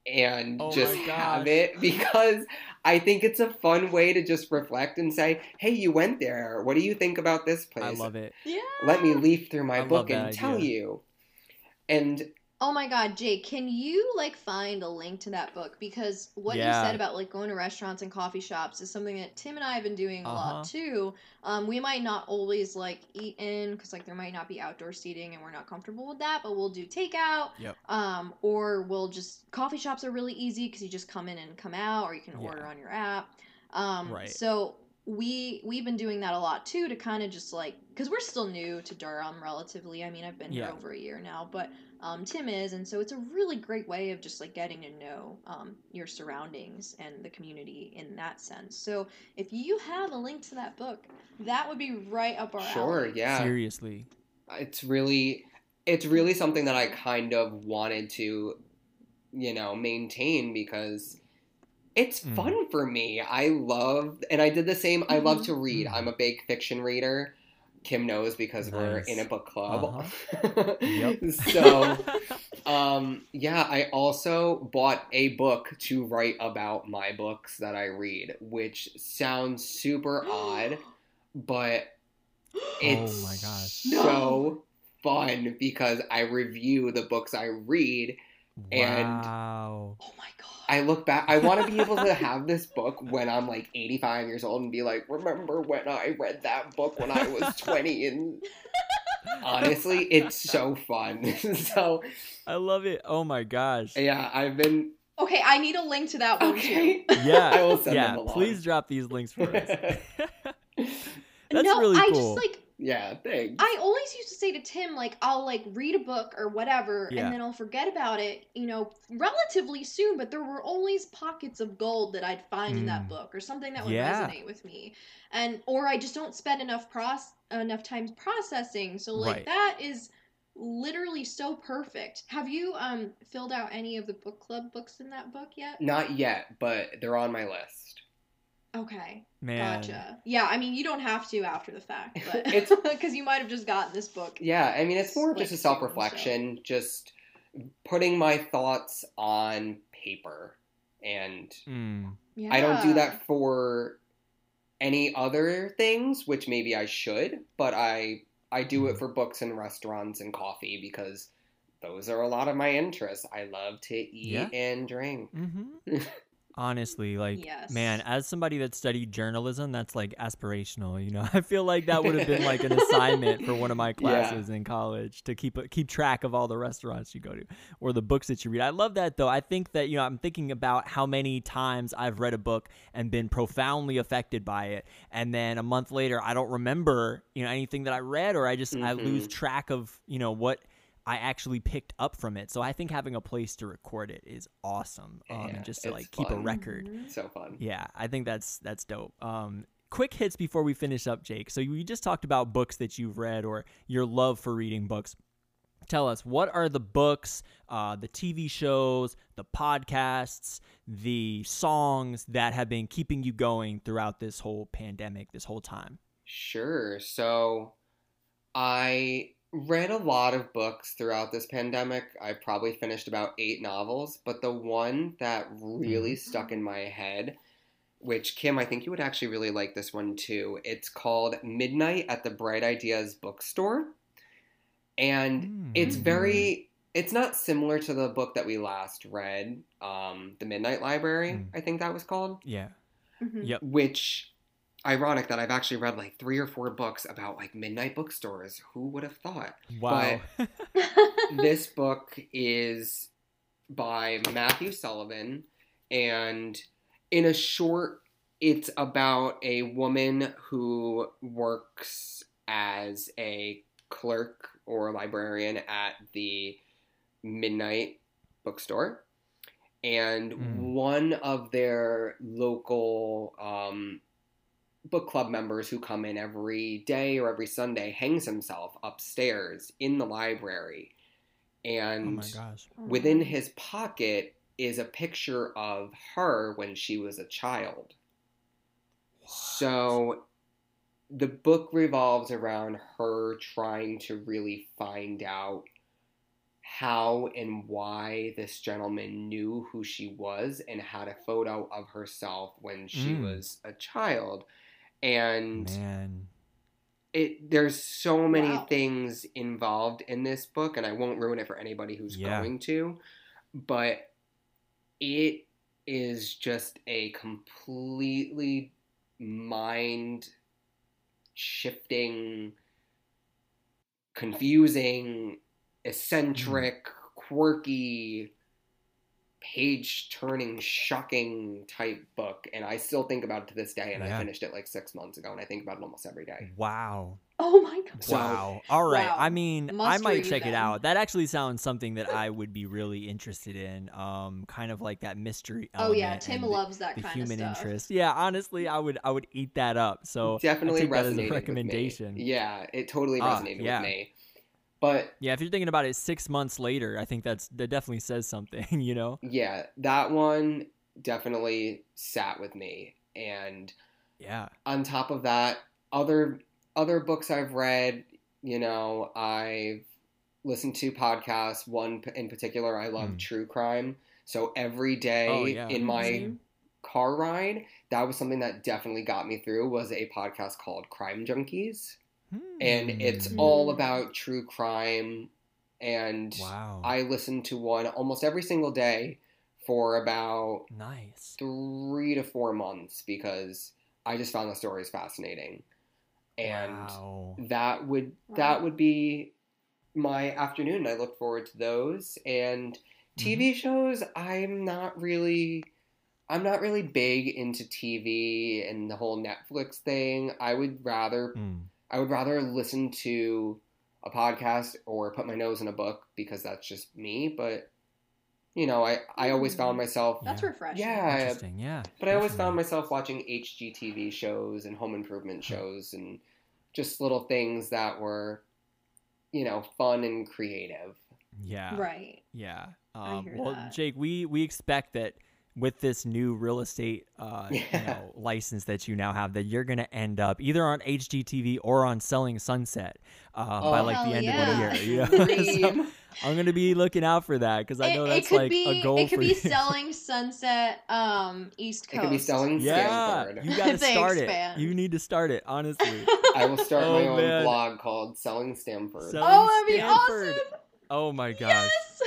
D: and
A: Oh
D: just have it because I think it's a fun way to just reflect and say, hey, you went there. What do you think about this place?
A: I love it.
B: Yeah.
D: Let me leaf through my
A: I
D: book
A: that
D: and tell you. And
B: Oh my god, Jake, can you like find a link to that book? Because what you said about like going to restaurants and coffee shops is something that Tim and I have been doing a
A: Uh-huh.
B: lot too. Um, we might not always like eat in because like there might not be outdoor seating and we're not comfortable with that, but we'll do takeout.
A: Yep.
B: Um, or we'll just coffee shops are really easy because you just come in and come out, or you can order on your app. Um,
A: Right.
B: So we we've been doing that a lot too to kind of just like because we're still new to Durham relatively. I mean, I've been
A: Yeah.
B: here over a year now, but um, Tim is, and so it's a really great way of just like getting to know um, your surroundings and the community in that sense. So if you have a link to that book, that would be right up our
D: sure,
B: alley.
D: yeah.
A: Seriously.
D: It's really it's really something that I kind of wanted to, you know, maintain because it's
A: Mm.
D: fun for me. I love and I did the same. I love
B: Mhm.
D: to read.
A: Mm.
D: I'm a big fiction reader. Kim knows because we're in a book club.
A: Uh-huh. Yep.
D: so Um, yeah, I also bought a book to write about my books that I read, which sounds super odd, but it's
A: Oh my gosh.
D: so fun because I review the books I read. And-
B: Oh my god.
D: I look back, I want to be able to have this book when I'm like 85 years old and be like, remember when I read that book when I was 20? And honestly, it's so fun. so,
A: I love it. Oh my gosh.
D: yeah, I've been
B: Okay, I need a link to that one
D: Okay.
B: too.
A: Yeah.
D: I will send
A: yeah.
D: them along.
A: Please drop these links for us. That's
B: no,
A: really
B: I
A: cool.
B: just like
D: yeah, thanks.
B: I always used to say to Tim, like, I'll like read a book or whatever,
A: Yeah.
B: and then I'll forget about it, you know, relatively soon. But there were always pockets of gold that I'd find in that
A: Mm.
B: book, or something that would
A: Yeah.
B: resonate with me, and or I just don't spend enough pros enough time processing. So like
A: Right.
B: that is literally so perfect. Have you um filled out any of the book club books in that book yet?
D: Not yet, but they're on my list.
B: Okay,
A: Man.
B: gotcha. Yeah, I mean, you don't have to after the fact, but
D: It's-
B: because you might have just gotten this book.
D: Yeah, I mean, it's more of
B: Like
D: just a self reflection, just putting my thoughts on paper. And
A: Mm.
B: Yeah.
D: I don't do that for any other things, which maybe I should, but I I do it for books and restaurants and coffee because those are a lot of my interests. I love to eat
A: Yeah.
D: and drink.
A: hmm Honestly, like,
B: Yes.
A: man, as somebody that studied journalism, that's like aspirational. You know, I feel like that would have been like an assignment for one of my classes in college to keep keep track of all the restaurants you go to or the books that you read. I love that though. I think that you know, I'm thinking about how many times I've read a book and been profoundly affected by it, and then a month later, I don't remember you know anything that I read, or I just I lose
D: Mhm.
A: track of you know what I actually picked up from it. So I think having a place to record it is awesome. Um,
D: Yeah,
A: and just to like keep a record.
B: Mhm.
D: So fun.
A: Yeah, I think that's that's dope. Um, quick hits before we finish up, Jake. So we just talked about books that you've read or your love for reading books. Tell us what are the books, uh, the TV shows, the podcasts, the songs that have been keeping you going throughout this whole pandemic, this whole time.
D: Sure. So I read a lot of books throughout this pandemic. I probably finished about eight novels, but the one that really stuck in my head, which Kim, I think you would actually really like this one too. It's called Midnight at the Bright Ideas Bookstore. And it's
A: Mm.
D: very it's not similar to the book that we last read, um, The Midnight Library,
A: Mm.
D: I think that was called
A: Yeah.
B: Mhm.
A: Yep.
D: which ironic that I've actually read like three or four books about like midnight bookstores. Who would have thought?
A: Wow.
D: this book is by Matthew Sullivan and in a short it's about a woman who works as a clerk or librarian at the midnight bookstore and
A: Mm.
D: one of their local um, book club members who come in every day or every Sunday hangs himself upstairs in the library,
A: Oh
D: and
A: gosh.
D: within his pocket is a picture of her when she was a child. So the book revolves around her trying to really find out how and why this gentleman knew who she was and had a photo of herself when she
A: Mm.
D: was a child. And
A: Man.
D: it there's so many
B: Wow.
D: things involved in this book and I won't ruin it for anybody who's
A: Yeah.
D: going to, but it is just a completely mind shifting confusing eccentric quirky page turning shocking type book and i still think about it to this day and i finished it like six months ago and i think about it almost every day
A: Wow.
B: Oh my god.
D: So-
A: wow. All right.
B: Wow.
A: I mean, I might
B: read
A: check it out. That actually sounds something that I would be really interested in. Um, kind of like that mystery.
B: Oh yeah,
A: element
B: Tim loves that
A: the
B: kind
A: human
B: of stuff.
A: interest. Yeah, honestly, I would I would eat that up. So
D: definitely
A: take that as
D: resonated
A: a recommendation.
D: with me. Yeah, it totally
A: Ah,
D: resonated
A: yeah.
D: with me. But
A: Yeah, if you're thinking about it six months later, I think that's that definitely says something. You know.
D: yeah, that one definitely sat with me. And
A: Yeah.
D: on top of that, other other books I've read, you know, I've listened to podcasts. One in particular, I love
A: Hmm.
D: true crime. So every day
A: Oh, yeah.
D: in my car ride, that was something that definitely got me through. Was a podcast called Crime Junkies. And it's
A: Hmm.
D: all about true crime and
A: wow.
D: i listen to one almost every single day for about
A: nice.
D: three to four months because i just found the stories fascinating and
A: wow.
D: that would
B: Wow.
D: that would be my afternoon i look forward to those and tv shows i'm not really i'm not really big into tv and the whole netflix thing i would rather
A: Mm.
D: I would rather listen to a podcast or put my nose in a book because that's just me. But you know, I I always found myself,
B: That's
A: Yeah.
B: refreshing.
D: Yeah.
A: Interesting. Yeah.
D: but I always found myself watching HGTV shows and home improvement shows and just little things that were, you know, fun and creative.
A: Yeah.
B: Right.
A: Yeah.
B: I
A: Um,
B: hear
A: well,
B: that.
A: Jake, we we expect that with this new real estate uh, you know, license that you now have, that you're going to end up either on HGTV or on Selling Sunset uh, by
D: Oh,
A: like the end
B: yeah.
A: of the year. You know? so I'm going to be looking out for that because I
B: It,
A: know
B: it
A: that's
B: could
A: like
B: be
A: a goal
B: it could be
A: you.
B: selling sunset um east Coast.
D: It
B: coast.
D: could be selling
A: yeah,
D: Stamford.
A: you got to
B: Thanks,
A: start it.
B: man.
A: You need to start it, honestly.
D: I will start
A: Oh,
D: my own
A: man.
D: blog called Selling Stamford.
A: Selling
B: oh, that'd be
A: Stamford.
B: awesome.
A: Oh my gosh.
B: Yes.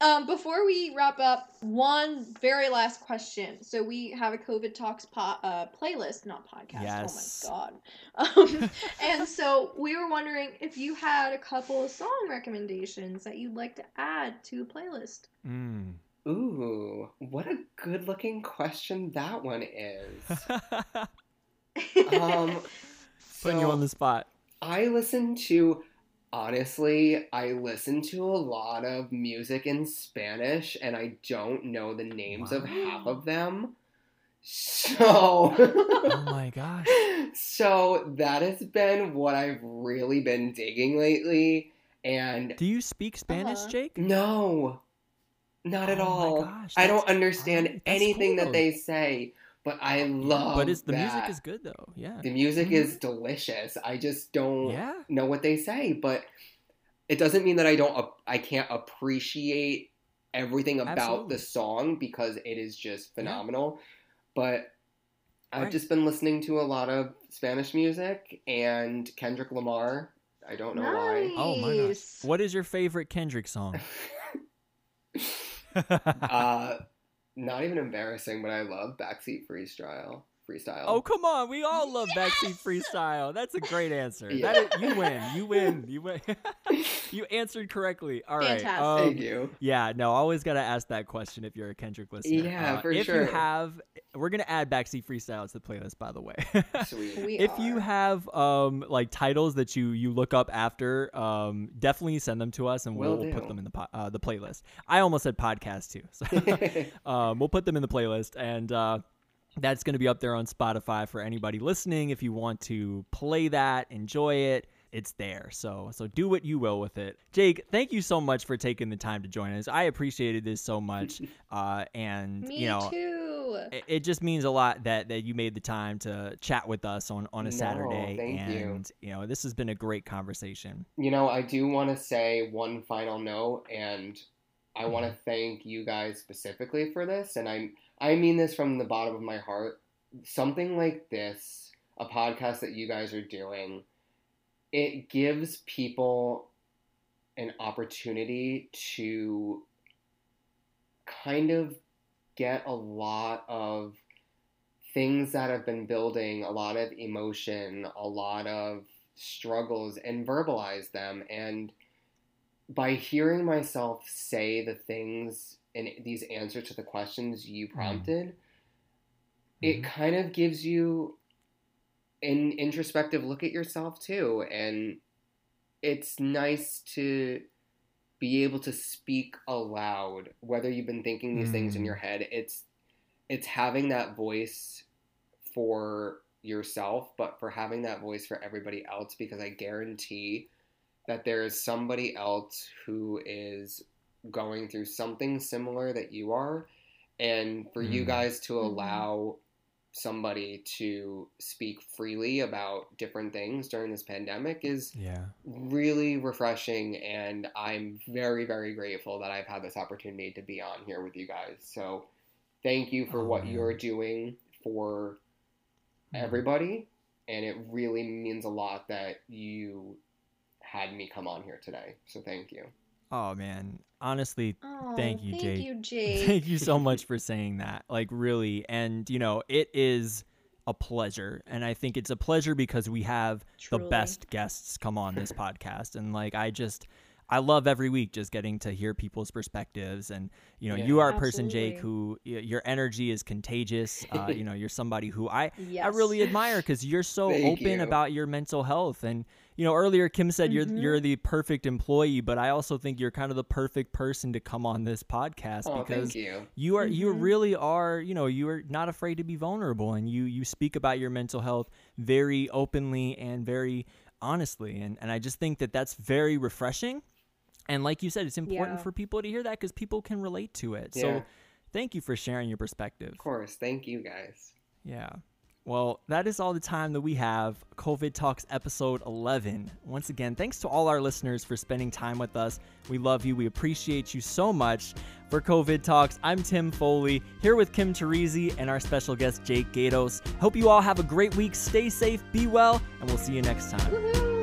B: Um, before we wrap up, one very last question. So we have a COVID Talks po- uh, playlist, not podcast.
A: Yes.
B: Oh my god. Um, and so we were wondering if you had a couple of song recommendations that you'd like to add to the playlist.
A: Mm.
D: Ooh, what a good looking question that one is. Um,
A: Putting you on the spot.
D: I listen to, honestly, I listen to a lot of music in Spanish and I don't know the names of half of them. So,
A: Oh my gosh.
D: so that has been what I've really been digging lately. And
A: Do you speak Spanish,
B: Uh-huh.
A: Jake?
D: no, not at
A: Oh my
D: all.
A: gosh,
D: I don't understand
A: alright,
D: anything
A: cool,
D: that they say, but I love
A: but it's the
D: that.
A: music is good though. Yeah.
D: The music
A: Mhm.
D: is delicious. I just don't
A: Yeah.
D: know what they say, but it doesn't mean that I don't I can't appreciate everything about
A: Absolutely.
D: the song because it is just phenomenal. But I've
A: Right.
D: just been listening to a lot of Spanish music and Kendrick Lamar. I don't know why.
A: Oh my gosh. What is your favorite Kendrick song?
D: uh, not even embarrassing, but I love Backseat Freestyle. Freestyle.
A: Oh come on, we all love backseat freestyle. That's a great answer.
D: Yeah.
A: That is, you win. You win. You win. you answered correctly. All right.
B: Fantastic.
A: um,
D: Thank you.
A: Yeah, no, always gotta ask that question if you're a Kendrick listener.
D: Yeah,
A: Uh,
D: for
A: if
D: sure.
A: you have, we're gonna add backseat freestyle to the playlist, by the way.
D: Sweet.
B: We
A: if you have um like titles that you you look up after, um definitely send them to us and we'll, we'll put them in the po- uh, the playlist. I almost said podcast too, so um, we'll put them in the playlist and. uh that's going to be up there on Spotify for anybody listening. If you want to play that, enjoy it, it's there. So so do what you will with it. Jake, thank you so much for taking the time to join us. I appreciated this so much, uh, and
B: Me
A: you know.
B: too.
A: It, it just means a lot that, that you made the time to chat with us on, on a
D: No,
A: Saturday,
D: thank
A: and you know this has been a great conversation.
D: You know, I do want to say one final note, and I want to thank you guys specifically for this, and I I mean this from the bottom of my heart. Something like this, a podcast that you guys are doing, it gives people an opportunity to kind of get a lot of things that have been building, a lot of emotion, a lot of struggles, and verbalize them. And by hearing myself say the things and these answers to the questions you prompted, it
A: Mhm.
D: kind of gives you an introspective look at yourself too. And it's nice to be able to speak aloud, whether you've been thinking these things in
A: Mm.
D: your head. It's it's having that voice for yourself, but for having that voice for everybody else, because I guarantee that there is somebody else who is going through something similar that you are. And for you
A: Mm.
D: guys to
B: Mhm.
D: allow somebody to speak freely about different things during this pandemic is
A: Yeah.
D: really refreshing and I'm very very grateful that I've had this opportunity to be on here with you guys. So thank you for
A: Oh,
D: what
A: man.
D: you're doing for
A: Mhm.
D: everybody and it really means a lot that you had me come on here today. So thank you.
A: Oh man, honestly,
B: Oh,
A: Thank you,
B: thank
A: Jake.
B: you, Jake.
A: Thank you so much for saying that. Like, really. And, you know, it is a pleasure. And I think it's a pleasure because we have the best guests come on this podcast. And, like, I just, I love every week just getting to hear people's perspectives. And, you know,
D: Yeah.
A: you are a person, Jake, who y- your energy is contagious. Uh, you know, you're somebody who I,
B: Yes.
A: I really admire because you're so
D: Thank
A: open
D: you.
A: about your mental health. And you know, earlier Kim said you're
B: Mhm.
A: you're the perfect employee, but I also think you're kind of the perfect person to come on this podcast
D: Oh,
A: because
D: you.
A: you are you
B: Mhm.
A: really are you know you are not afraid to be vulnerable and you you speak about your mental health very openly and very honestly and and I just think that that's very refreshing. And like you said, it's important
B: Yeah.
A: for people to hear that because people can relate to it.
D: Yeah.
A: So thank you for sharing your perspective.
D: Of course. Thank you guys.
A: Yeah. Well, that is all the time that we have. COVID Talks episode 11. Once again, thanks to all our listeners for spending time with us. We love you. We appreciate you so much. For COVID Talks, I'm Tim Foley, here with Kim Teresi and our special guest, Jake Gatos. Hope you all have a great week. Stay safe, be well, and we'll see you next time.
B: Woohoo!